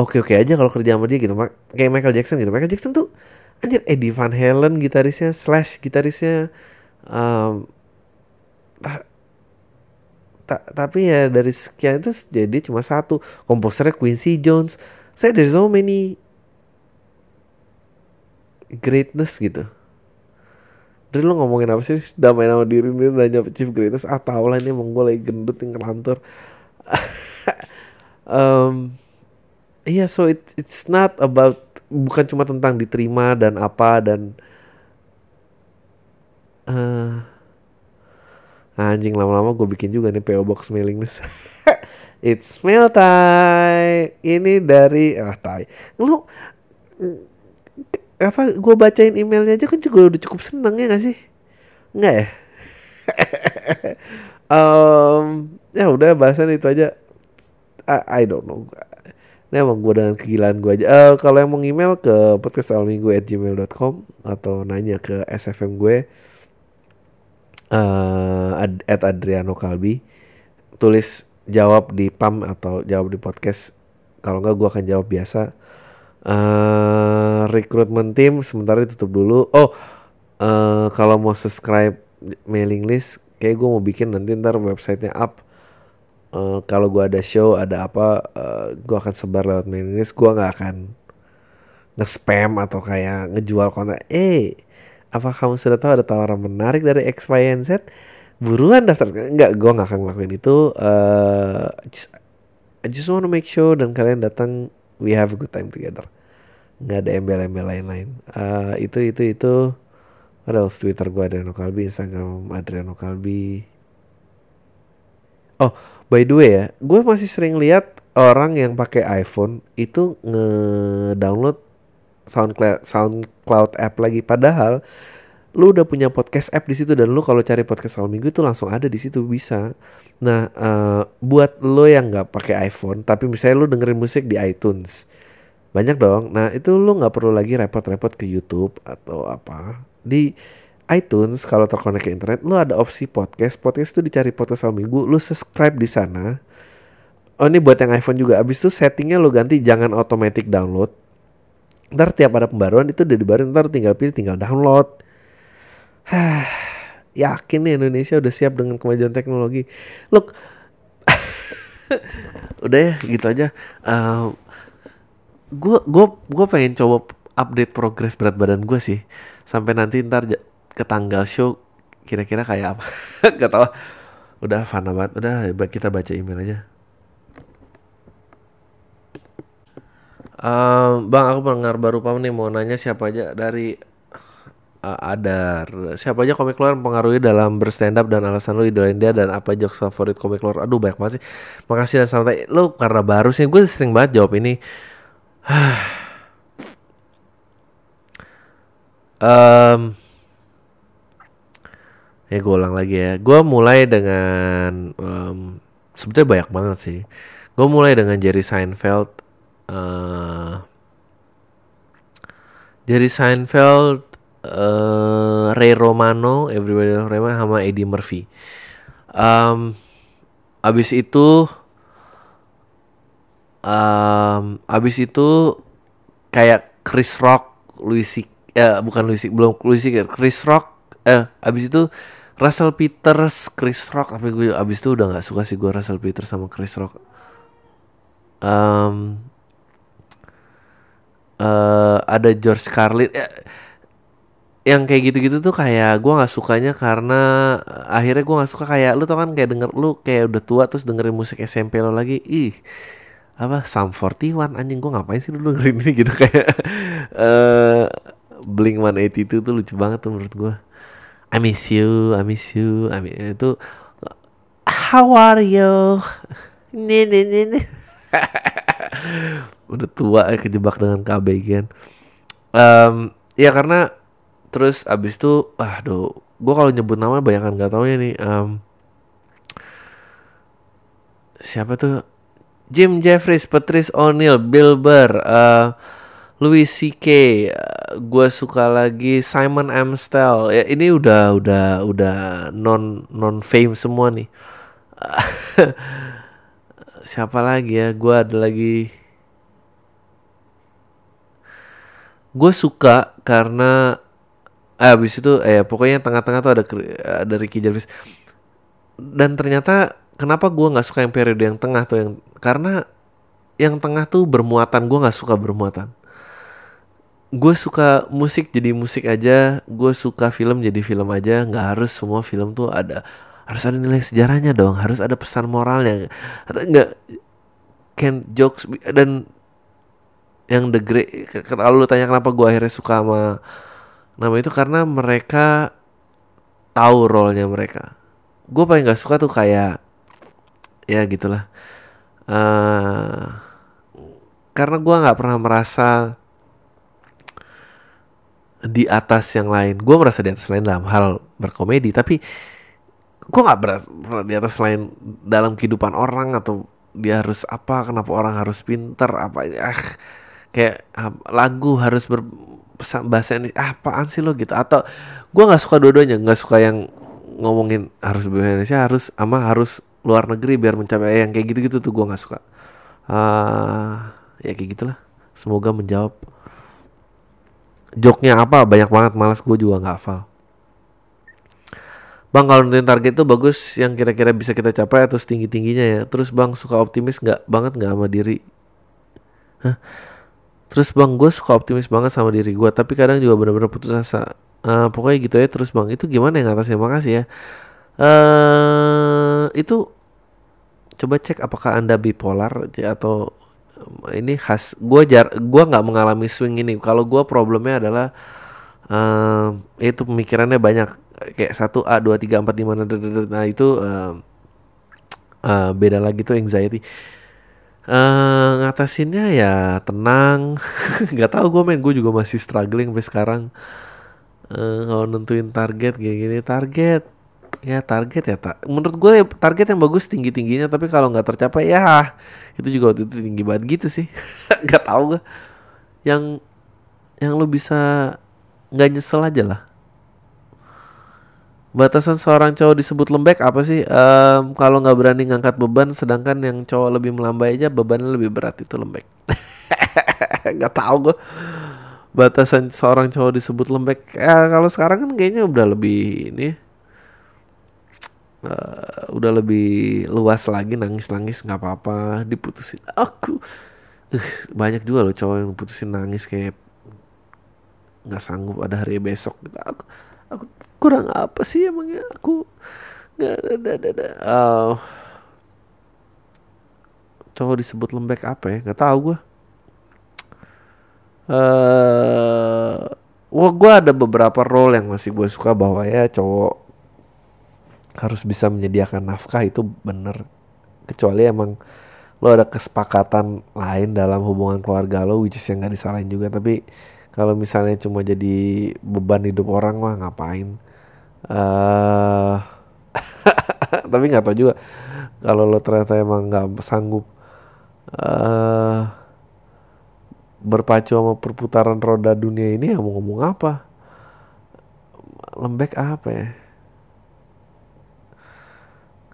oke-oke aja kalau kerja sama dia gitu. Kayak Michael Jackson gitu. Michael Jackson tuh anjir Eddie Van Halen gitarisnya Slash gitarisnya um, ta tapi ya dari sekian itu jadi cuma satu. Komposernya Quincy Jones. Saya dari so many greatness gitu. Dari lo ngomongin apa sih? Damai nama diri ini nanya chief greatness. Ah tau lah ini emang gue lagi gendut yang kelantur um, iya yeah, so it, it's not about bukan cuma tentang diterima dan apa dan uh, anjing lama-lama gue bikin juga nih PO box mailing list It's mail time. Ini dari ah tai. Lu apa gue bacain emailnya aja kan juga udah cukup seneng ya gak sih? Enggak ya? um, ya udah bahasan itu aja. I, I don't know. Ini emang gue dengan kegilaan gue aja. Uh, kalau yang mau email ke podcastalminggu@gmail.com atau nanya ke SFM gue uh, at Adriano Kalbi tulis jawab di PAM atau jawab di podcast. Kalau enggak gue akan jawab biasa. Uh, rekrutmen tim sementara ditutup dulu. Oh uh, kalau mau subscribe mailing list kayak gue mau bikin nanti ntar websitenya up. Uh, kalau gue ada show ada apa uh, gue akan sebar lewat mailing list. Gue nggak akan nge-spam atau kayak ngejual konten. Eh apa kamu sudah tahu ada tawaran menarik dari X Y and Z? Buruan daftar. Enggak gue nggak akan ngelakuin itu. Uh, just, I just wanna make sure dan kalian datang we have a good time together. Nggak ada embel-embel lain-lain. Uh, itu itu itu. Ada Twitter gue Adriano Kalbi Instagram Adriano Kalbi oh by the way ya gue masih sering lihat orang yang pakai iPhone itu nge-download SoundCloud SoundCloud app lagi. Padahal lu udah punya podcast app di situ dan lu kalau cari podcast awal minggu itu langsung ada di situ bisa. Nah, uh, buat lo yang nggak pakai iPhone, tapi misalnya lu dengerin musik di iTunes, banyak dong. Nah, itu lu nggak perlu lagi repot-repot ke YouTube atau apa. Di iTunes kalau terkonek ke internet lu ada opsi podcast podcast itu dicari podcast awal minggu lu subscribe di sana oh ini buat yang iPhone juga abis itu settingnya lu ganti jangan automatic download ntar tiap ada pembaruan itu udah dibaruin ntar tinggal pilih tinggal download Hah, yakin nih Indonesia udah siap dengan kemajuan teknologi. Look. Udah ya gitu aja. Gue uh, gue gue pengen coba update progres berat badan gue sih. Sampai nanti ntar ke tanggal show kira-kira kayak apa? Gak tau udah fun banget. Udah kita baca email aja. Um, bang aku pendengar baru pam nih mau nanya siapa aja dari uh, Adar siapa aja komik luar mempengaruhi dalam berstand up dan alasan lu idolain dia dan apa jokes favorit komik luar? Aduh banyak banget sih. Makasih dan selamat lu karena baru sih gue sering banget jawab ini. Um, ya gue ulang lagi ya. Gue mulai dengan um, sebetulnya banyak banget sih. Gue mulai dengan Jerry Seinfeld. Uh, Jerry Seinfeld uh, Ray Romano Everybody Romano sama Eddie Murphy um, abis itu um, abis itu kayak Chris Rock Louis C ya bukan Louis belum Louis C Chris Rock eh abis itu Russell Peters, Chris Rock, tapi gue abis itu udah nggak suka sih gue Russell Peters sama Chris Rock. Um, uh, ada George Carlin, ya, yang kayak gitu-gitu tuh kayak gue nggak sukanya karena akhirnya gue nggak suka kayak lu tau kan kayak denger lu kayak udah tua terus dengerin musik SMP lo lagi, ih apa Sam 41 anjing gue ngapain sih lu dengerin ini gitu kayak uh, Blink 182 tuh lucu banget tuh menurut gue. I miss you, I miss you, I miss itu How are you? Nih nih nih nih. Udah tua ya kejebak dengan KB kan. Um, ya karena terus abis itu, aduh, gue kalau nyebut nama banyak kan gak tau ya nih. Um, siapa tuh? Jim Jeffries, Patrice O'Neil, Bill Burr, uh, Louis C.K. Gue suka lagi Simon Amstel. Ya ini udah udah udah non non fame semua nih. Siapa lagi ya? Gue ada lagi. Gue suka karena abis itu eh pokoknya tengah-tengah tuh ada ada Ricky Gervais. Dan ternyata kenapa gue nggak suka yang periode yang tengah tuh yang karena yang tengah tuh bermuatan. Gue nggak suka bermuatan. Gue suka musik jadi musik aja gue suka film jadi film aja. Nggak harus semua film tuh ada harus ada nilai sejarahnya dong. Harus ada pesan moralnya. Nggak? Can jokes dan yang the great kalau lu tanya kenapa gue akhirnya suka sama nama itu karena mereka tahu role-nya mereka. Gue paling nggak suka tuh kayak ya gitulah. Uh, karena gue nggak pernah merasa di atas yang lain. Gue merasa di atas lain dalam hal berkomedi tapi gue nggak berasa di atas lain dalam kehidupan orang atau dia harus apa kenapa orang harus pinter apa ah kayak ah, lagu harus berpesan bahasa ini ah, apaan sih lo gitu atau gue nggak suka dua-duanya nggak suka yang ngomongin harus bahasa Indonesia harus ama harus luar negeri biar mencapai yang kayak gitu-gitu tuh gue nggak suka uh, ya kayak gitulah semoga menjawab joknya apa banyak banget malas gue juga nggak hafal Bang kalau nentuin target itu bagus yang kira-kira bisa kita capai atau setinggi tingginya ya. Terus bang suka optimis nggak banget nggak sama diri? Hah? Terus bang gue suka optimis banget sama diri gue tapi kadang juga benar-benar putus asa. Uh, pokoknya gitu ya terus bang itu gimana yang atasnya makasih ya. Uh, itu coba cek apakah anda bipolar atau ini khas gue jar gue nggak mengalami swing ini kalau gue problemnya adalah um, itu pemikirannya banyak kayak satu a dua tiga empat lima nah itu um, uh, beda lagi tuh anxiety uh, ngatasinnya ya tenang. Nggak tahu gue main gue juga masih struggling sampai sekarang. Uh, nentuin target kayak gini target. Ya target ya tak menurut gue target yang bagus tinggi tingginya tapi kalau nggak tercapai ya itu juga waktu itu tinggi banget gitu sih. Nggak tahu gue yang yang lu bisa nggak nyesel aja lah batasan seorang cowok disebut lembek apa sih? Um, kalau nggak berani ngangkat beban sedangkan yang cowok lebih melambai aja bebannya lebih berat itu lembek. Nggak tahu gue batasan seorang cowok disebut lembek ya kalau sekarang kan kayaknya udah lebih ini uh, udah lebih luas lagi nangis nangis nggak apa-apa diputusin aku. Uh, banyak juga loh cowok yang putusin nangis kayak nggak sanggup ada hari besok. Gitu aku kurang apa sih emangnya aku nggak ada ada ada uh, cowok disebut lembek apa ya? Nggak tahu gue uh, wah gue ada beberapa role yang masih gue suka bahwa ya cowok harus bisa menyediakan nafkah itu bener. Kecuali emang lo ada kesepakatan lain dalam hubungan keluarga lo which is yang gak disalahin juga. Tapi kalau misalnya cuma jadi beban hidup orang mah ngapain uh, tapi nggak tahu juga. Kalau lo ternyata emang nggak sanggup uh, berpacu sama perputaran roda dunia ini ya mau ngomong apa? Lembek apa ya?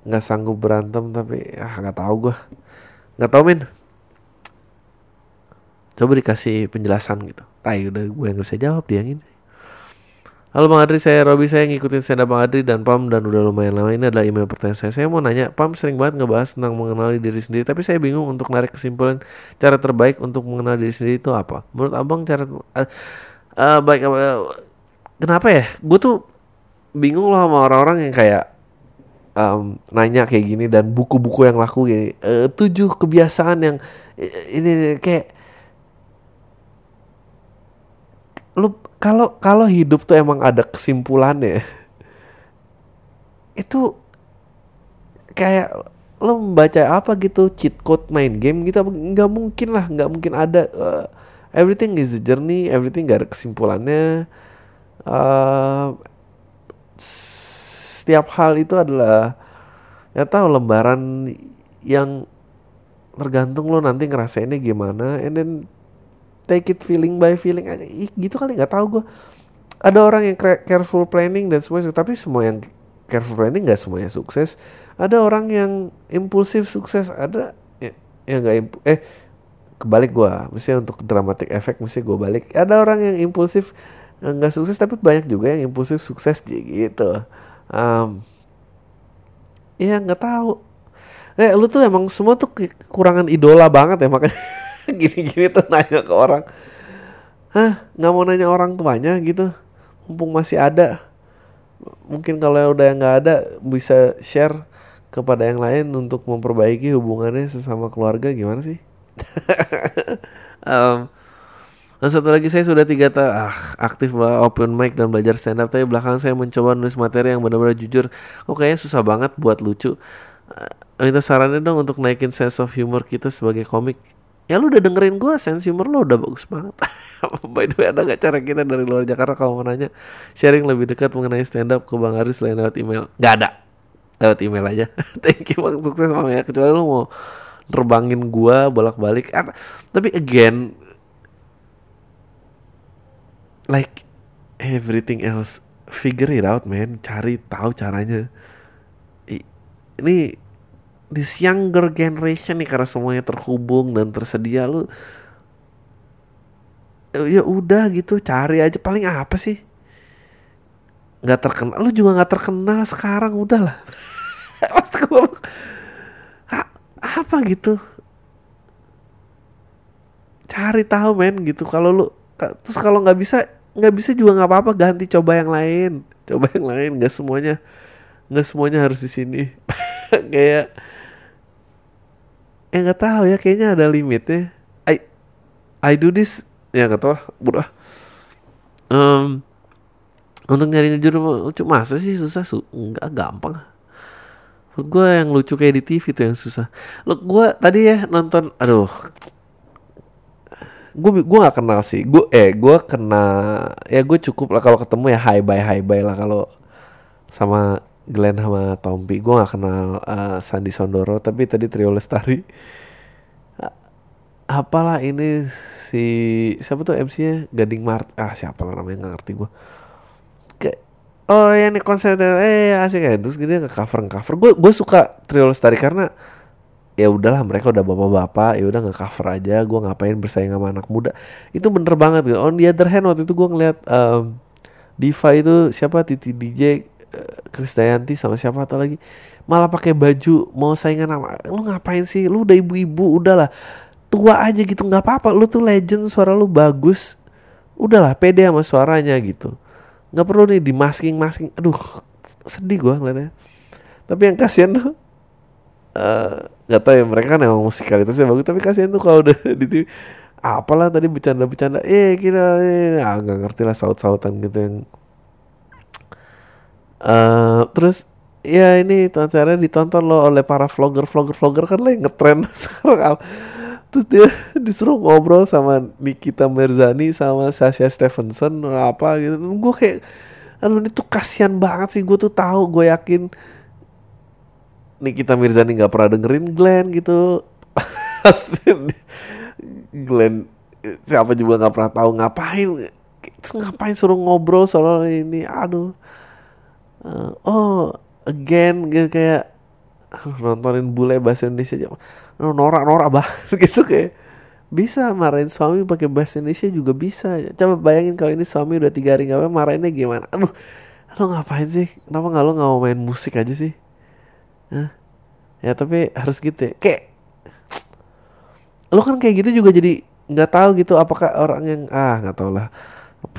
Nggak sanggup berantem tapi ah nggak tahu gue nggak tahu min. Coba dikasih penjelasan gitu. Ay udah gue yang bisa jawab dia yang ini Halo Bang Adri, saya Robi, saya ngikutin stand Bang Adri dan Pam dan udah lumayan lama ini adalah email pertanyaan saya. Saya mau nanya, Pam sering banget ngebahas tentang mengenali diri sendiri, tapi saya bingung untuk narik kesimpulan cara terbaik untuk mengenal diri sendiri itu apa. Menurut Abang cara uh, uh, baik uh, kenapa ya? Gue tuh bingung loh sama orang-orang yang kayak um, nanya kayak gini dan buku-buku yang laku gini. Uh, tujuh kebiasaan yang ini kayak lu kalau kalau hidup tuh emang ada kesimpulannya itu kayak lo membaca apa gitu cheat code main game gitu nggak mungkin lah nggak mungkin ada uh, everything is a journey everything gak ada kesimpulannya. Uh, setiap hal itu adalah ya tahu lembaran yang tergantung lo nanti ngerasainnya gimana and then take it feeling by feeling aja. Ih, gitu kali nggak tahu gue ada orang yang careful planning dan semuanya tapi semua yang careful planning nggak semuanya sukses. Ada orang yang impulsif sukses ada ya, yang nggak impu eh kebalik gue misalnya untuk dramatic effect mesti gue balik. Ada orang yang impulsif nggak sukses tapi banyak juga yang impulsif sukses gitu. Um, ya nggak tahu. Eh lu tuh emang semua tuh kekurangan idola banget ya makanya gini-gini tuh nanya ke orang. Hah nggak mau nanya orang tuanya? Gitu. Mumpung masih ada. Mungkin kalau udah nggak ada bisa share kepada yang lain untuk memperbaiki hubungannya sesama keluarga. Gimana sih? Um, dan satu lagi saya sudah tiga tahun ah, aktif open mic dan belajar stand up. Tapi belakang saya mencoba nulis materi yang benar-benar jujur. Kok kayaknya susah banget buat lucu. Uh, minta sarannya dong untuk naikin sense of humor kita sebagai komik ya lu udah dengerin gue sense humor lo udah bagus banget. By the way ada gak cara kita dari luar Jakarta? Kalau mau nanya sharing lebih dekat mengenai stand up ke Bang Aris selain lewat email. Gak ada. Lewat email aja. Thank you bang. Sukses bang ya. Kecuali lu mau terbangin gua bolak-balik. Tapi again like everything else figure it out man. Cari tahu caranya. Ini this younger generation nih karena semuanya terhubung dan tersedia lu ya udah gitu cari aja. Paling apa sih? Nggak terkenal lu juga nggak terkenal sekarang pasti gue apa gitu? Cari tahu men gitu. Kalau lu terus kalau nggak bisa nggak bisa juga nggak apa-apa ganti coba yang lain. Coba yang lain nggak semuanya nggak semuanya harus di sini. Kayak ya nggak tahu ya kayaknya ada limitnya. I I do this. Ya nggak tahu udah um, untuk nyari jujur lucu masa sih susah? Su nggak gampang. Menurut gue yang lucu kayak di TV tuh yang susah. Lo gue tadi ya nonton aduh. Gue gue gak kenal sih. Gue eh gue kena ya gue cukup lah kalau ketemu ya high bye high bye lah kalau sama Glenn sama Tompi. Gue gak kenal uh, Sandi Sondoro tapi tadi Trio Lestari. Apalah ini si siapa tuh MC-nya Gading Mart ah siapa lah namanya nggak ngerti gue kayak oh ya nih konser eh asik ya terus dia nge cover nge gue gue suka trio lestari karena ya udahlah mereka udah bapak-bapak ya udah nge cover aja. Gue ngapain bersaing sama anak muda? Itu bener banget. Gitu on the other hand waktu itu gue ngeliat um, Diva itu siapa? Titi DJ Krisdayanti sama siapa atau lagi malah pakai baju mau saingan sama lu ngapain sih? Lu udah ibu-ibu udahlah. Tua aja gitu nggak apa-apa. Lu tuh legend suara lu bagus. Udahlah pede sama suaranya gitu. Nggak perlu nih di masking masking aduh sedih gua ngeliatnya. Tapi yang kasihan tuh uh, nggak tahu ya mereka kan emang musikalitasnya bagus tapi kasihan tuh kalau udah di TV apalah tadi bercanda-bercanda. Eh kira eh ah, nggak ngerti lah saut-sautan gitu yang uh, terus ya ini acara ditonton loh oleh para vlogger vlogger vlogger kan lagi ngetren sekarang. Terus dia disuruh ngobrol sama Nikita Merzani sama Sasha Stevenson apa gitu. Gue kayak aduh ini tuh kasihan banget sih gue tuh tahu gue yakin Nikita Mirzani nggak pernah dengerin Glenn gitu. Glenn siapa juga nggak pernah tahu ngapain. Terus ngapain suruh ngobrol soal ini aduh uh, oh again gitu kayak nontonin bule bahasa Indonesia aja. Norak norak banget gitu kayak bisa marahin suami pakai bahasa Indonesia juga bisa. Coba bayangin kalau ini suami udah tiga hari nggak marahinnya gimana? Aduh lo ngapain sih? Kenapa nggak lo nggak mau main musik aja sih? Hah? ya tapi harus gitu ya. Kayak lo kan kayak gitu juga jadi nggak tahu gitu apakah orang yang ah nggak tahu lah.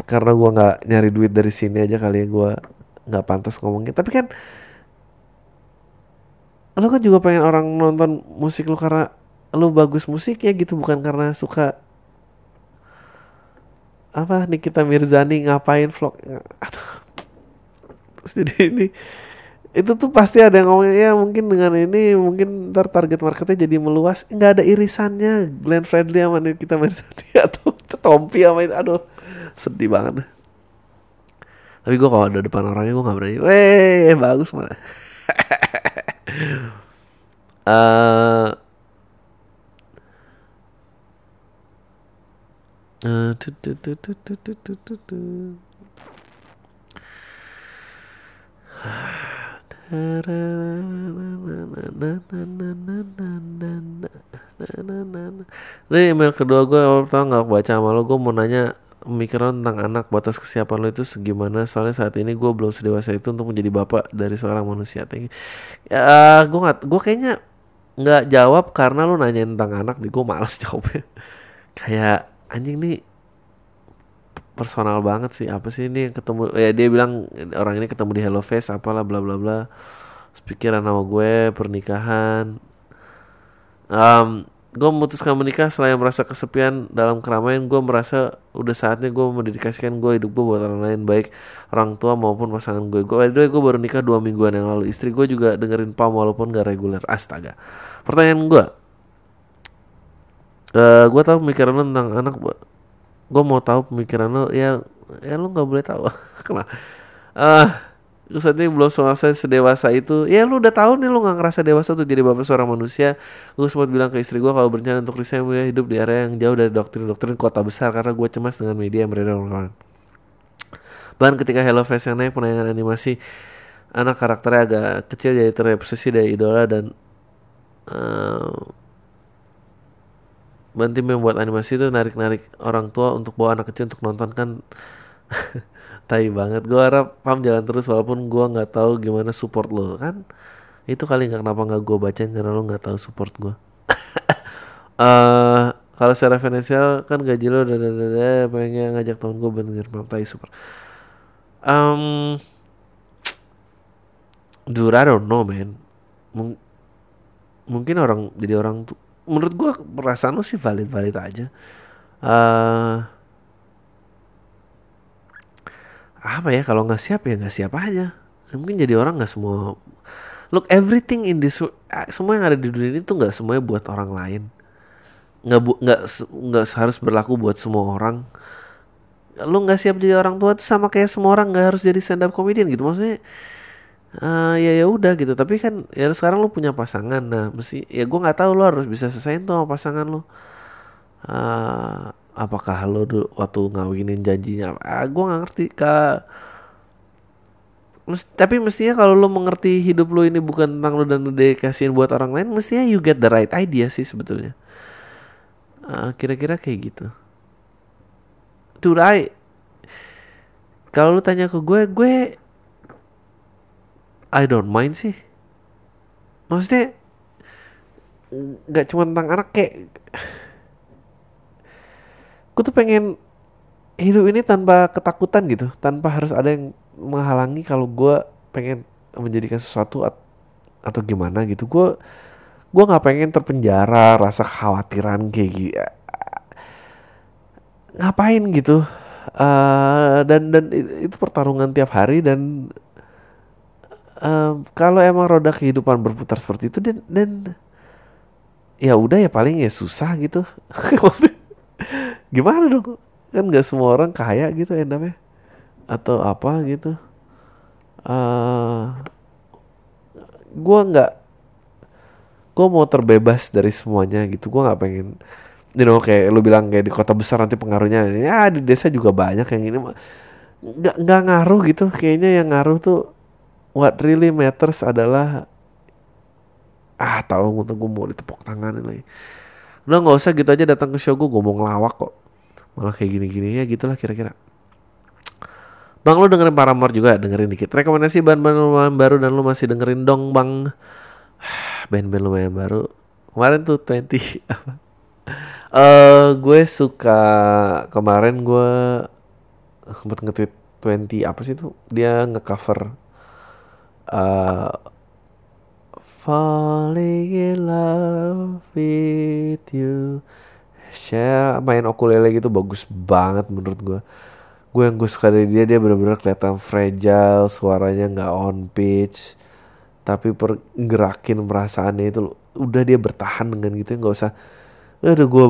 Karena gua nggak nyari duit dari sini aja kali ya gua nggak pantas ngomongin. Tapi kan lo kan juga pengen orang nonton musik lo karena lo bagus musiknya gitu bukan karena suka apa Nikita Mirzani ngapain vlog. Aduh. Terus jadi ini itu tuh pasti ada yang ngomong ya mungkin dengan ini mungkin ntar target marketnya jadi meluas. Nggak ada irisannya. Glenn Fredly sama Nikita Mirzani atau Tompi sama itu. Aduh sedih banget tapi gue kalau ada depan orangnya gue nggak berani weh bagus mana uh, uh. Ini email kedua gue pertama nggak baca sama lo gue mau nanya pemikiran tentang anak batas kesiapan lo itu segimana. Soalnya saat ini gue belum sedewasa itu untuk menjadi bapak dari seorang manusia. Tinggi ya gue nggak gue kayaknya nggak jawab karena lo nanya tentang anak di gue malas jawabnya. Kayak anjing nih personal banget sih. Apa sih ini ketemu ya dia bilang orang ini ketemu di Hello Face apalah bla bla bla. Pikiran sama gue pernikahan. Um, gue memutuskan menikah selain merasa kesepian dalam keramaian gue merasa udah saatnya gue mendedikasikan gue hidup gue buat orang lain baik orang tua maupun pasangan gue gue gue baru nikah dua mingguan yang lalu. Istri gue juga dengerin pam walaupun gak reguler. Astaga. Pertanyaan gue uh, gue tahu pemikiran lo tentang anak gue mau tahu pemikiran lo ya ya lo nggak boleh tahu. Kenapa? Uh, saat ini belum selesai sedewasa itu ya lu udah tahu nih lu nggak ngerasa dewasa tuh jadi bapak seorang manusia. Gue sempat bilang ke istri gue kalau berencana untuk resign ya hidup di area yang jauh dari doktrin-doktrin kota besar karena gue cemas dengan media yang beredar online. Bahkan ketika Hello Face yang naik penayangan animasi anak karakternya agak kecil jadi terobsesi dari idola dan uh, Bantim yang buat animasi itu narik-narik orang tua untuk bawa anak kecil untuk nonton kan tai banget. Gue harap pam jalan terus walaupun gue nggak tahu gimana support lo kan? Itu kali nggak kenapa nggak gue bacain karena lo nggak tahu support gue uh, kalau secara finansial kan gaji lo udah udah pengen ngajak temen gue bener pam tai super. Um, dude I don't know man. Mung mungkin orang jadi orang tuh menurut gue perasaan lo sih valid valid aja. Uh, apa ya kalau nggak siap ya nggak siap aja. Mungkin jadi orang nggak semua look everything in this semua yang ada di dunia ini tuh nggak semuanya buat orang lain. Nggak nggak nggak harus berlaku buat semua orang. Lu nggak siap jadi orang tua tuh sama kayak semua orang nggak harus jadi stand up comedian gitu. Maksudnya uh, ya ya udah gitu. Tapi kan ya sekarang lu punya pasangan. Nah mesti ya gue nggak tahu lu harus bisa selesaiin tuh sama pasangan lu. Uh, apakah lo waktu ngawinin janjinya? Ah, gue nggak ngerti kak. Mes- tapi mestinya kalau lu mengerti hidup lu ini bukan tentang lu dan lu dedikasiin buat orang lain mestinya you get the right idea sih sebetulnya. Ah, kira-kira kayak gitu. Dude I kalau lu tanya ke gue gue I don't mind sih. Maksudnya nggak cuma tentang anak kayak gue tuh pengen hidup ini tanpa ketakutan gitu tanpa harus ada yang menghalangi kalau gue pengen menjadikan sesuatu at- atau gimana gitu. Gue gue nggak pengen terpenjara rasa kekhawatiran kayak gitu ngapain gitu. Eh, dan dan itu pertarungan tiap hari dan em, kalau emang roda kehidupan berputar seperti itu dan dan ya udah ya paling ya susah gitu. Maksudnya gimana dong? Kan nggak semua orang kaya gitu endamnya atau apa gitu. Eh gua nggak gue mau terbebas dari semuanya gitu. Gue nggak pengen you know kayak lu bilang kayak di kota besar nanti pengaruhnya. Ya di desa juga banyak yang ini. Nggak nggak ngaruh gitu. Kayaknya yang ngaruh tuh what really matters adalah ah tahu gue mau ditepuk tangan lagi udah nggak usah gitu aja datang ke show gue gue mau ngelawak kok. Malah kayak gini-gini ya gitulah kira-kira. Bang lu dengerin Paramore juga? Dengerin dikit. Rekomendasi band-band lumayan baru dan lu masih dengerin dong bang. Band-band lumayan baru. Kemarin tuh 20 apa? Eh gue suka kemarin gue sempat nge-tweet 20 apa sih itu dia nge-cover eh Falling in love with you. Share main ukulele gitu bagus banget menurut gue Gue yang gue suka dari dia dia bener-bener kelihatan fragile Suaranya nggak on pitch Tapi pergerakin perasaannya itu Udah dia bertahan dengan gitu nggak usah. Udah gue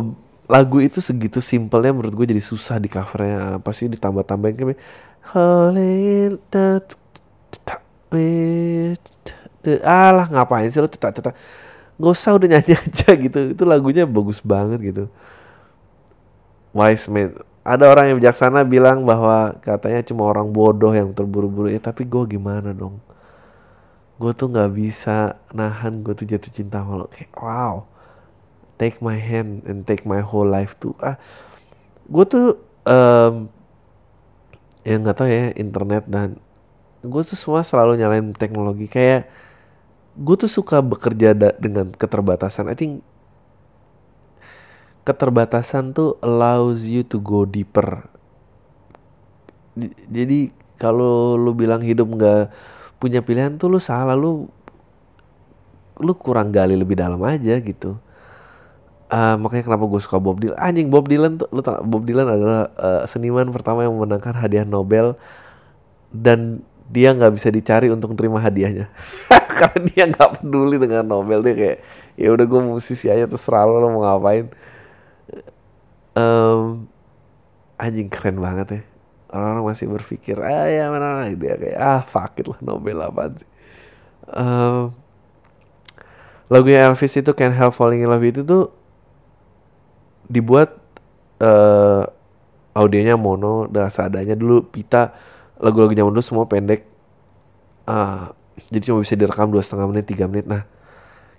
lagu itu segitu simpelnya menurut gue jadi susah di covernya. Apa sih ditambah-tambahin kayak Falling with alah ngapain sih lo cetak-cetak nggak usah udah nyanyi aja gitu. Itu lagunya bagus banget gitu. Wise man. Ada orang yang bijaksana bilang bahwa katanya cuma orang bodoh yang terburu-buru. Ya tapi gue gimana dong? Gue tuh nggak bisa nahan gue tuh jatuh cinta sama kayak wow. Take my hand and take my whole life tuh. Ah gue tuh em ya nggak tahu ya internet dan gue tuh semua selalu nyalain teknologi. Kayak gue tuh suka bekerja dengan keterbatasan. I think keterbatasan tuh allows you to go deeper. Jadi kalau lu bilang hidup nggak punya pilihan tuh lu salah lu lu kurang gali lebih dalam aja gitu. Ah, makanya kenapa gue suka Bob Dylan. Anjing Bob Dylan tuh lu Bob Dylan adalah eh, seniman pertama yang memenangkan hadiah Nobel dan dia nggak bisa dicari untuk terima hadiahnya. Karena dia nggak peduli dengan Nobel. Dia kayak ya udah gue musisi aja terserah lo, lo mau ngapain. Em, anjing keren banget ya. Orang-orang masih berpikir ah ya mana dia kayak ah fuck it lah Nobel apa sih? Em, lagunya Elvis itu Can't Help Falling in Love itu tuh dibuat eh audionya mono dan seadanya dulu pita lagu-lagu zaman dulu semua pendek. Ah, jadi cuma bisa direkam dua setengah menit tiga menit. Nah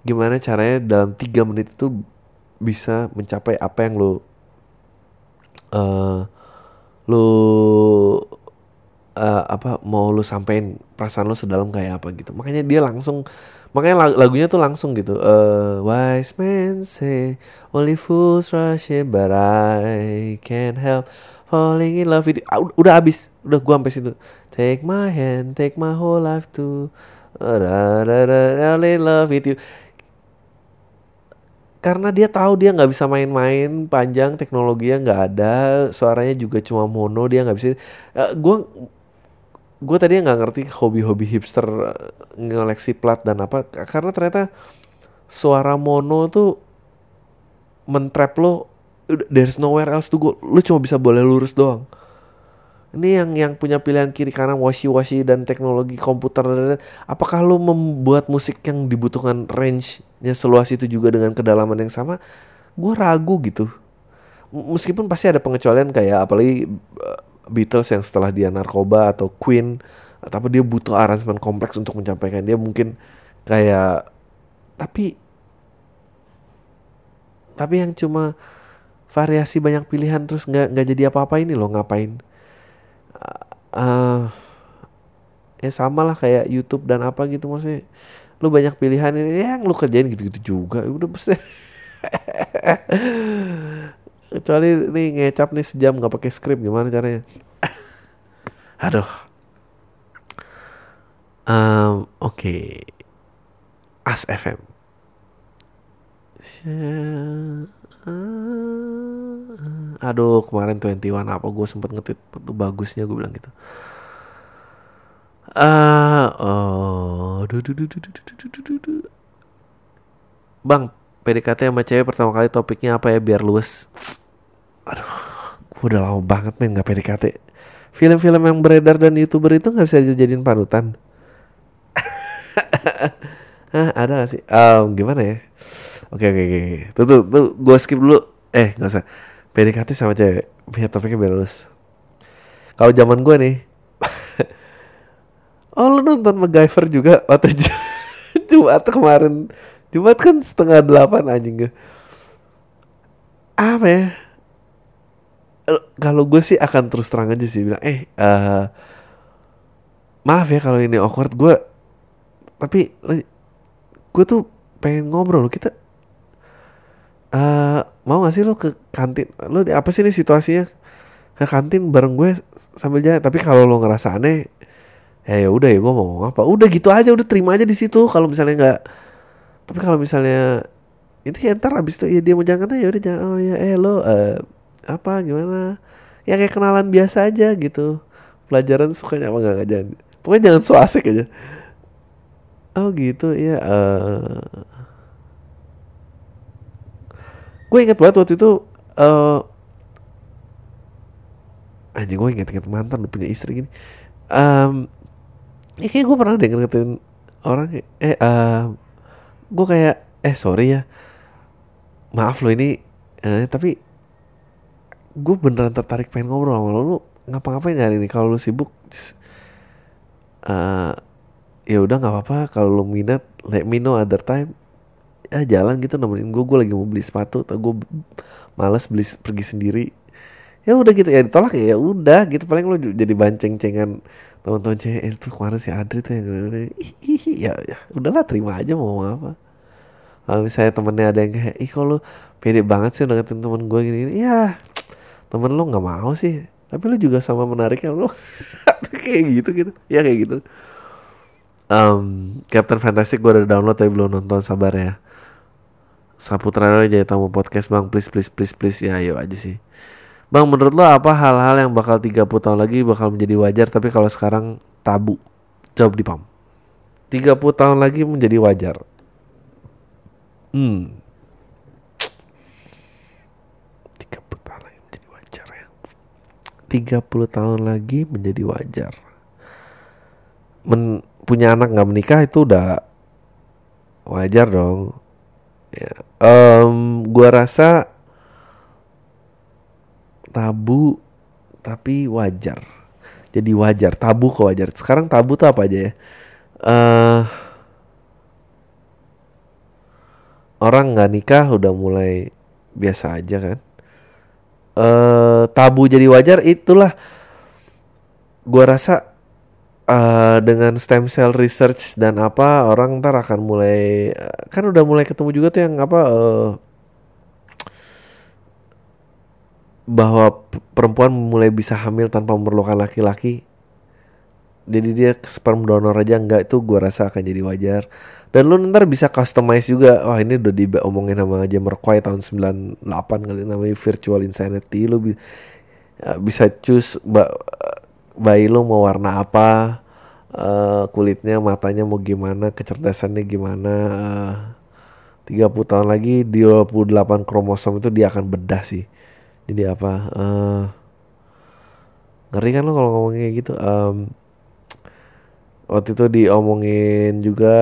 gimana caranya dalam tiga menit itu bisa mencapai apa yang lo eh lo eh, apa mau lu sampein perasaan lu sedalam kayak apa gitu. Makanya dia langsung makanya lag- lagunya tuh langsung gitu. Eh wise men say only fools rush in but I can't help falling in love with you Ah, ud- udah habis. Udah gua sampai situ. Take my hand take my whole life to uh, fall in love with you. Karena dia tahu dia nggak bisa main-main panjang teknologinya nggak ada suaranya juga cuma mono dia nggak bisa. Gue gue tadi nggak ngerti hobi-hobi hipster eh, ngoleksi plat dan apa. Karena ternyata suara mono tuh mentrap lo there's nowhere else to go. Lu cuma bisa boleh lurus doang. Ini yang yang punya pilihan kiri kanan washi washi dan teknologi komputer. Dan lain-lain. apakah lu membuat musik yang dibutuhkan range-nya seluas itu juga dengan kedalaman yang sama? Gue ragu gitu. Meskipun pasti ada pengecualian kayak apalagi uh, Beatles yang setelah dia narkoba atau Queen tapi dia butuh aransemen kompleks untuk mencampaikan dia mungkin kayak tapi tapi yang cuma variasi banyak pilihan terus nggak nggak jadi apa-apa ini loh ngapain? Uh, ya sama lah kayak YouTube dan apa gitu maksudnya. Lu banyak pilihan ini ya yang lu kerjain gitu-gitu juga udah pasti kecuali nih ngecap nih sejam nggak pakai skrip gimana caranya? Aduh. Um, oke. Okay. As FM aduh kemarin 21 apa gue sempet nge-tweet bagusnya gue bilang gitu Uh, oh. Bang, PDKT sama cewek pertama kali topiknya apa ya biar luas? Aduh, gue udah lama banget main gak PDKT. Film-film yang beredar dan youtuber itu nggak bisa dijadiin panutan. Hah, ada gak sih? Um, gimana ya? Oke oke oke. Tuh tuh, tuh gue skip dulu. Eh nggak usah. PDKT sama cewek. Biar topiknya biar. Kalau zaman gue nih, Oh lu nonton MacGyver juga waktu Jumat kemarin Jumat kan setengah delapan anjing gue Apa ya Kalau gue sih akan terus terang aja sih bilang Eh uh, Maaf ya kalau ini awkward gue Tapi Gue tuh pengen ngobrol kita uh, Mau gak sih lo ke kantin? Lo apa sih ini situasinya? Ke kantin bareng gue sambil jalan. Tapi kalau lo ngerasa aneh ya ya udah ya gue mau apa? Udah gitu aja udah terima aja di situ. Kalau misalnya nggak tapi kalau misalnya itu ya ntar abis itu ya dia mau jangan ya udah jangan oh ya eh lo uh, apa gimana? Ya kayak kenalan biasa aja gitu. Pelajaran sukanya apa nggak jangan pokoknya jangan so asik aja. Oh gitu ya uh, gue inget banget waktu itu uh, anjing gue inget-inget mantan punya istri gini. Um, ya kayak gue pernah denger ngatain orang eh uh, gue kayak eh sorry ya. Maaf lo ini eh, tapi gue beneran tertarik pengen ngobrol sama lo. Lu ngapa-ngapain hari ini? Kalau lu sibuk uh, ya udah nggak apa-apa. Kalau lu minat let me know other time ya jalan gitu nemenin gue gue lagi mau beli sepatu atau gue males beli pergi sendiri. Ya udah gitu ya ditolak ya udah gitu. Paling lo jadi banceng cengan teman-teman cewek eh, itu kemarin si Adri tuh yang ya, ya udahlah terima aja mau apa. Kalau misalnya temennya ada yang kayak ih kalau pede banget sih deketin temen gue gini, gini. Ya temen lo nggak mau sih. Tapi lo juga sama menariknya lo kayak gitu gitu. Ya kayak gitu. Um, Captain Fantastic gue udah download tapi belum nonton sabar ya Saputra jadi tamu podcast bang please please please please ya ayo aja sih Bang, menurut lo apa hal-hal yang bakal 30 tahun lagi bakal menjadi wajar tapi kalau sekarang tabu? Jawab di PAM. 30 tahun lagi menjadi wajar. Hmm. 30 tahun lagi menjadi wajar ya. 30 tahun lagi menjadi wajar. Men punya anak nggak menikah itu udah wajar dong. Ya. Um, gua rasa tabu tapi wajar. Jadi wajar tabu kok wajar. Sekarang tabu tuh apa aja ya? Uh, orang nggak nikah udah mulai biasa aja kan? Uh, tabu jadi wajar itulah. Gua rasa uh, dengan stem cell research dan apa orang ntar akan mulai kan udah mulai ketemu juga tuh yang apa uh, bahwa perempuan mulai bisa hamil tanpa memerlukan laki-laki. Jadi dia sperm donor aja enggak itu gue rasa akan jadi wajar. Dan lu ntar bisa customize juga. Wah ini udah diomongin sama aja Merkwai tahun 98 kali namanya virtual insanity. Lu bi bisa choose ba bayi lu mau warna apa uh, kulitnya matanya mau gimana kecerdasannya gimana uh, 30 tahun lagi 28 kromosom itu dia akan bedah sih. Jadi apa uh, ngeri kan lo kalau ngomong kayak gitu? Um, waktu itu diomongin juga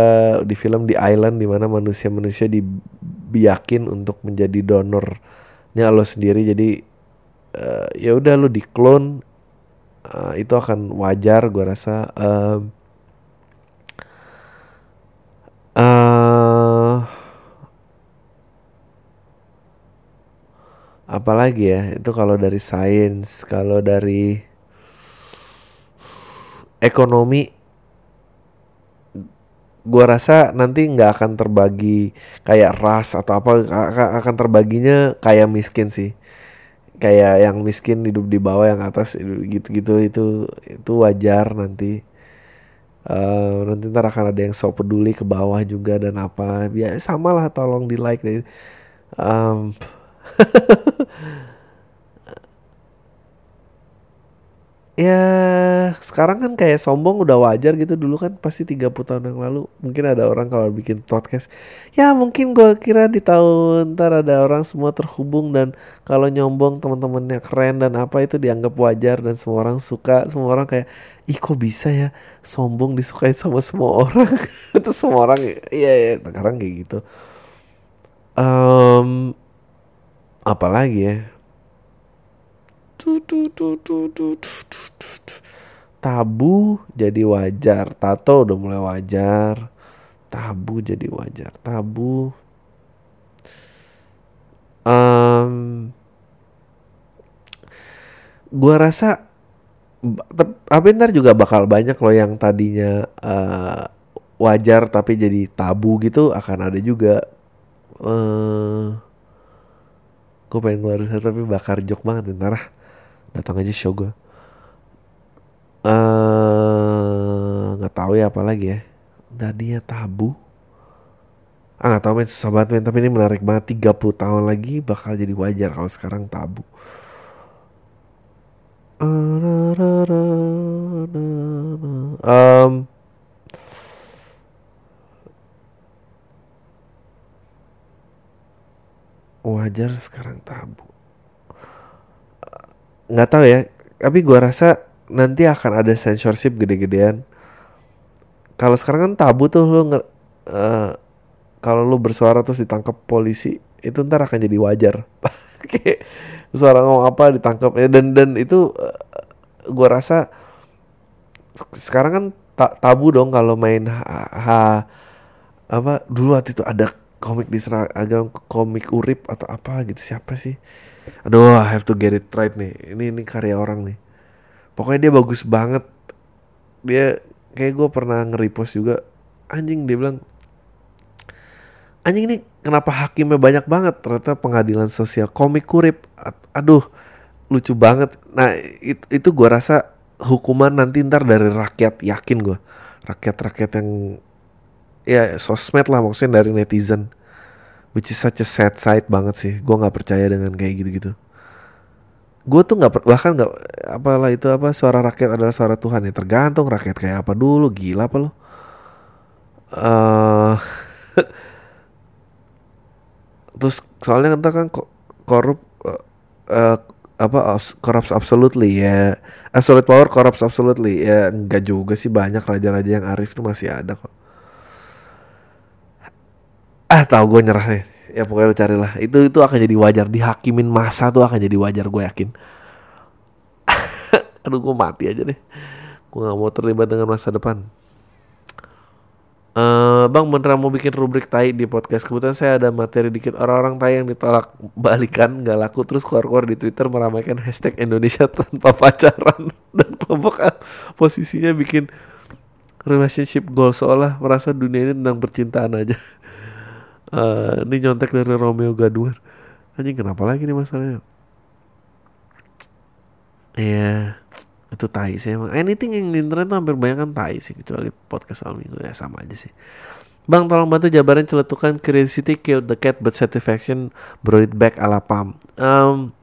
di film di Island di mana manusia-manusia dibiakin untuk menjadi donornya lo sendiri. Jadi uh, ya udah lo diklon uh, itu akan wajar gue rasa. Um, uh, apalagi ya? Itu kalau dari sains kalau dari ekonomi gua rasa nanti nggak akan terbagi kayak ras atau apa akan terbaginya kayak miskin sih kayak yang miskin hidup di bawah yang atas gitu-gitu itu itu wajar nanti. Uh, nanti ntar akan ada yang sok peduli ke bawah juga dan apa. Ya sama lah tolong di like deh. Um, ya sekarang kan kayak sombong udah wajar gitu. Dulu kan pasti 30 tahun yang lalu mungkin ada orang kalau bikin podcast ya mungkin gue kira di tahun ntar ada orang semua terhubung dan kalau nyombong teman-temannya keren dan apa itu dianggap wajar dan semua orang suka. Semua orang kayak ih kok bisa ya sombong disukai sama semua orang? Itu semua orang iya ya sekarang kayak gitu. Um, apalagi ya tabu jadi wajar. Tato udah mulai wajar. Tabu jadi wajar. Tabu. Um, gua rasa tapi ntar juga bakal banyak loh yang tadinya uh, wajar tapi jadi tabu gitu akan ada juga. Uh, gue pengen keluar tapi bakar jok banget. Ntar ah datang aja show gue eh, nggak tahu ya apa lagi ya. Dia tabu. Ah nggak tahu men. Susah banget men. Tapi ini menarik banget. 30 tahun lagi bakal jadi wajar kalau sekarang tabu. Um, wajar sekarang tabu. Nggak tahu ya. Tapi gue rasa nanti akan ada censorship gede-gedean. Kalau sekarang kan tabu tuh lo uh, kalau lo bersuara terus ditangkap polisi itu ntar akan jadi wajar. Kayak suara ngomong apa ditangkap ya dan dan itu uh, eh, gue rasa sekarang kan ta tabu dong kalau main ha, ha apa dulu waktu itu ada komik di seragam komik urip atau apa gitu siapa sih? Aduh I have to get it right nih. Ini ini karya orang nih pokoknya dia bagus banget. Dia kayak gue pernah nge-repost juga anjing dia bilang anjing ini kenapa hakimnya banyak banget? Ternyata pengadilan sosial komik kurip. Aduh lucu banget. Nah itu, itu gue rasa hukuman nanti ntar dari rakyat yakin gue rakyat-rakyat yang ya sosmed lah maksudnya dari netizen. Which is such a sad sight banget sih. Gue nggak percaya dengan kayak gitu-gitu gue tuh nggak bahkan nggak apalah itu apa suara rakyat adalah suara Tuhan ya. Tergantung rakyat kayak apa dulu gila apa lo uh, terus soalnya kan kan korup uh, uh, apa korup absolutely ya. Absolute power corrupts absolutely ya. Enggak juga sih banyak raja-raja yang arif tuh masih ada kok. Ah tahu gue nyerah nih ya pokoknya lu carilah. Itu itu akan jadi wajar. Dihakimin masa tuh akan jadi wajar gue yakin. Aduh gue mati aja deh. Gue gak mau terlibat dengan masa depan. Uh, bang beneran mau bikin rubrik tai di podcast. Kebetulan saya ada materi dikit. Orang-orang tai yang ditolak balikan nggak laku terus keluar-keluar di Twitter meramaikan hashtag Indonesia tanpa pacaran. Dan kelompok posisinya bikin relationship goal. Seolah merasa dunia ini tentang percintaan aja uh, ini nyontek dari Romeo Gaduar. Anjing kenapa lagi nih masalahnya? Ya itu tai sih emang. Anything yang di internet tuh hampir banyak kan tai sih kecuali podcast al minggu. Ya sama aja sih. Bang tolong bantu jabarin celetukan Curiosity killed the cat but satisfaction brought it back ala Pam. Um,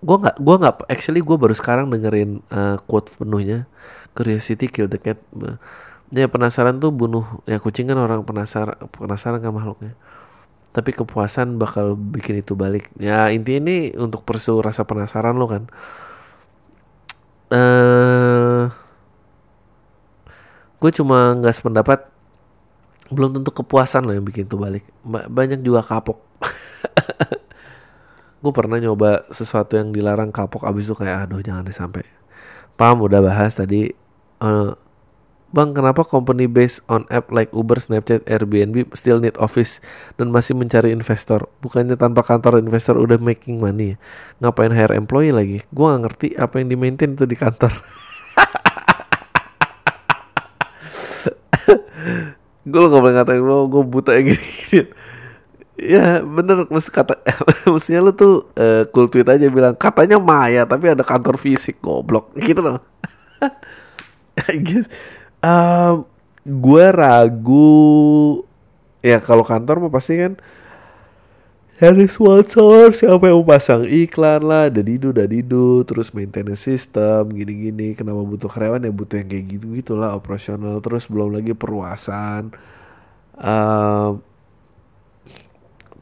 gue nggak gue nggak actually gue baru sekarang dengerin uh, quote penuhnya. Curiosity killed the cat ya penasaran tuh bunuh ya kucing kan orang penasaran penasaran kan makhluknya. Tapi kepuasan bakal bikin itu balik. Ya intinya ini untuk persu rasa penasaran lo kan. Eh uh, gue cuma nggak sependapat. Belum tentu kepuasan lo yang bikin itu balik. Banyak juga kapok. Gue pernah nyoba sesuatu yang dilarang kapok abis itu kayak aduh jangan disampai paham udah bahas tadi. Uh, Bang, kenapa company based on app like Uber, Snapchat, Airbnb still need office dan masih mencari investor? Bukannya tanpa kantor investor udah making money? Ngapain hire employee lagi? Gue gak ngerti apa yang di maintain itu di kantor. gue gak boleh ngatain lo, gue buta yang gini, Ya bener, mesti kata, mestinya lu tuh uh, cool tweet aja bilang katanya Maya tapi ada kantor fisik goblok gitu loh. Um, gue ragu. Ya kalau kantor mah pasti kan dari sponsor siapa yang mau pasang iklan lah dadidu dadidu terus maintenance system gini-gini. Kenapa butuh karyawan? Ya butuh yang kayak gitu gitulah operasional. Terus belum lagi perluasan. Um,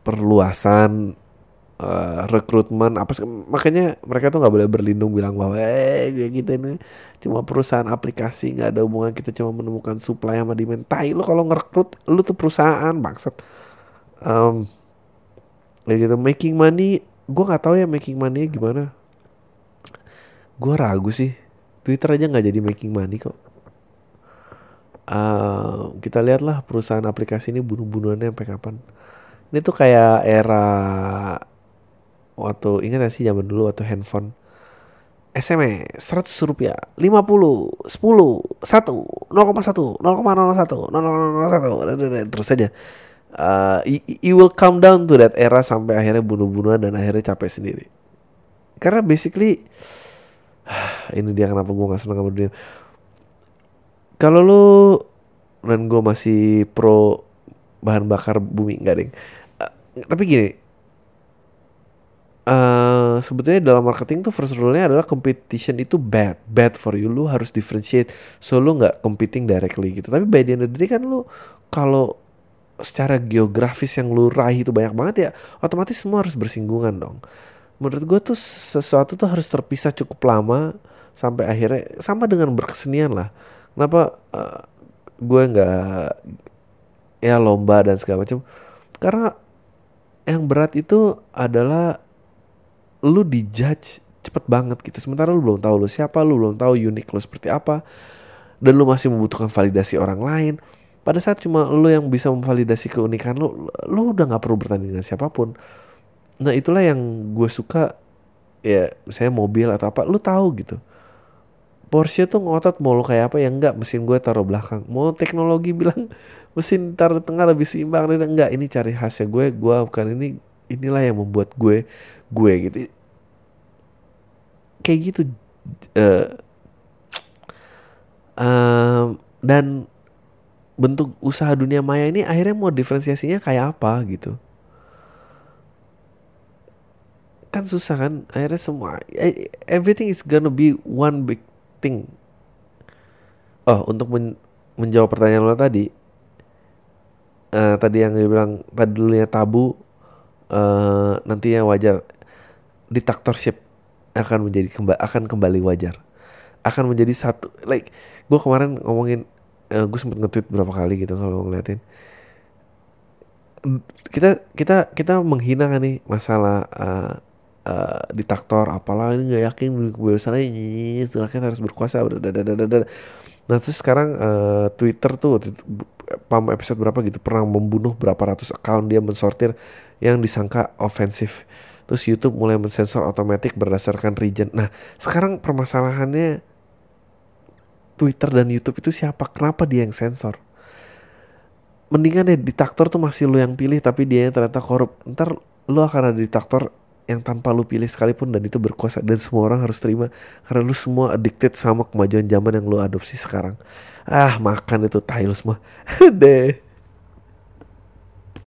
perluasan uh, rekrutmen apa makanya mereka tuh nggak boleh berlindung bilang bahwa eh kayak gitu ini cuma perusahaan aplikasi nggak ada hubungan kita cuma menemukan supply sama demand. Tai lu kalau ngerekrut lu tuh perusahaan bangsat. Um, kayak gitu making money gue nggak tahu ya making money gimana. Gue ragu sih Twitter aja nggak jadi making money kok. Uh, kita lihatlah perusahaan aplikasi ini bunuh-bunuhannya sampai kapan. Ini tuh kayak era waktu ingat gak sih zaman dulu waktu handphone? SMS 100 rupiah. 50 10 1 0,1 0,01 0,01 terus saja uh, you, will come down to that era sampai akhirnya bunuh-bunuhan dan akhirnya capek sendiri. Karena basically ini dia kenapa gue gak seneng sama dunia. Kalau lu dan gue masih pro bahan bakar bumi enggak ding. Uh, tapi gini Uh, sebetulnya dalam marketing tuh first rule-nya adalah competition itu bad, bad for you. Lu harus differentiate, so lu nggak competing directly gitu. Tapi by the end of the day kan lu kalau secara geografis yang lu raih itu banyak banget ya, otomatis semua harus bersinggungan dong. Menurut gue tuh sesuatu tuh harus terpisah cukup lama sampai akhirnya sama dengan berkesenian lah. Kenapa uh, gue nggak ya lomba dan segala macam? Karena yang berat itu adalah lu dijudge cepet banget gitu. Sementara lu belum tahu lu siapa lu belum tahu unik lu seperti apa dan lu masih membutuhkan validasi orang lain. Pada saat cuma lu yang bisa memvalidasi keunikan lu lu udah nggak perlu bertanding dengan siapa pun. Nah itulah yang gue suka ya saya mobil atau apa lu tahu gitu. Porsche tuh ngotot mau lu kayak apa ya enggak mesin gue taruh belakang. Mau teknologi bilang mesin taruh tengah lebih seimbang dan enggak. Ini cari khasnya gue gue bukan ini inilah yang membuat gue gue gitu. Kayak gitu uh, uh, dan bentuk usaha dunia maya ini akhirnya mau diferensiasinya kayak apa gitu. Kan susah kan akhirnya semua eh, everything is gonna be one big thing. Oh untuk men menjawab pertanyaan lo tadi uh, tadi yang dia bilang tadi dulunya tabu uh, nantinya wajar dictatorship akan menjadi kemba akan kembali wajar. Akan menjadi satu like gue kemarin ngomongin uh, eh, gue sempet nge-tweet berapa kali gitu kalau ngeliatin. Kita kita kita menghina kan nih masalah uh, uh, diktator apalah ini nggak yakin kebebasan ini rakyat harus berkuasa nah terus sekarang uh, Twitter tuh pam episode berapa gitu pernah membunuh berapa ratus account dia mensortir yang disangka ofensif Terus YouTube mulai mensensor otomatis berdasarkan region. Nah, sekarang permasalahannya Twitter dan YouTube itu siapa? Kenapa dia yang sensor? Mendingan ya diktator tuh masih lu yang pilih tapi dia yang ternyata korup. Ntar lu akan ada diktator yang tanpa lu pilih sekalipun dan itu berkuasa dan semua orang harus terima karena lu semua addicted sama kemajuan zaman yang lu adopsi sekarang. Ah, makan itu tail semua. Deh.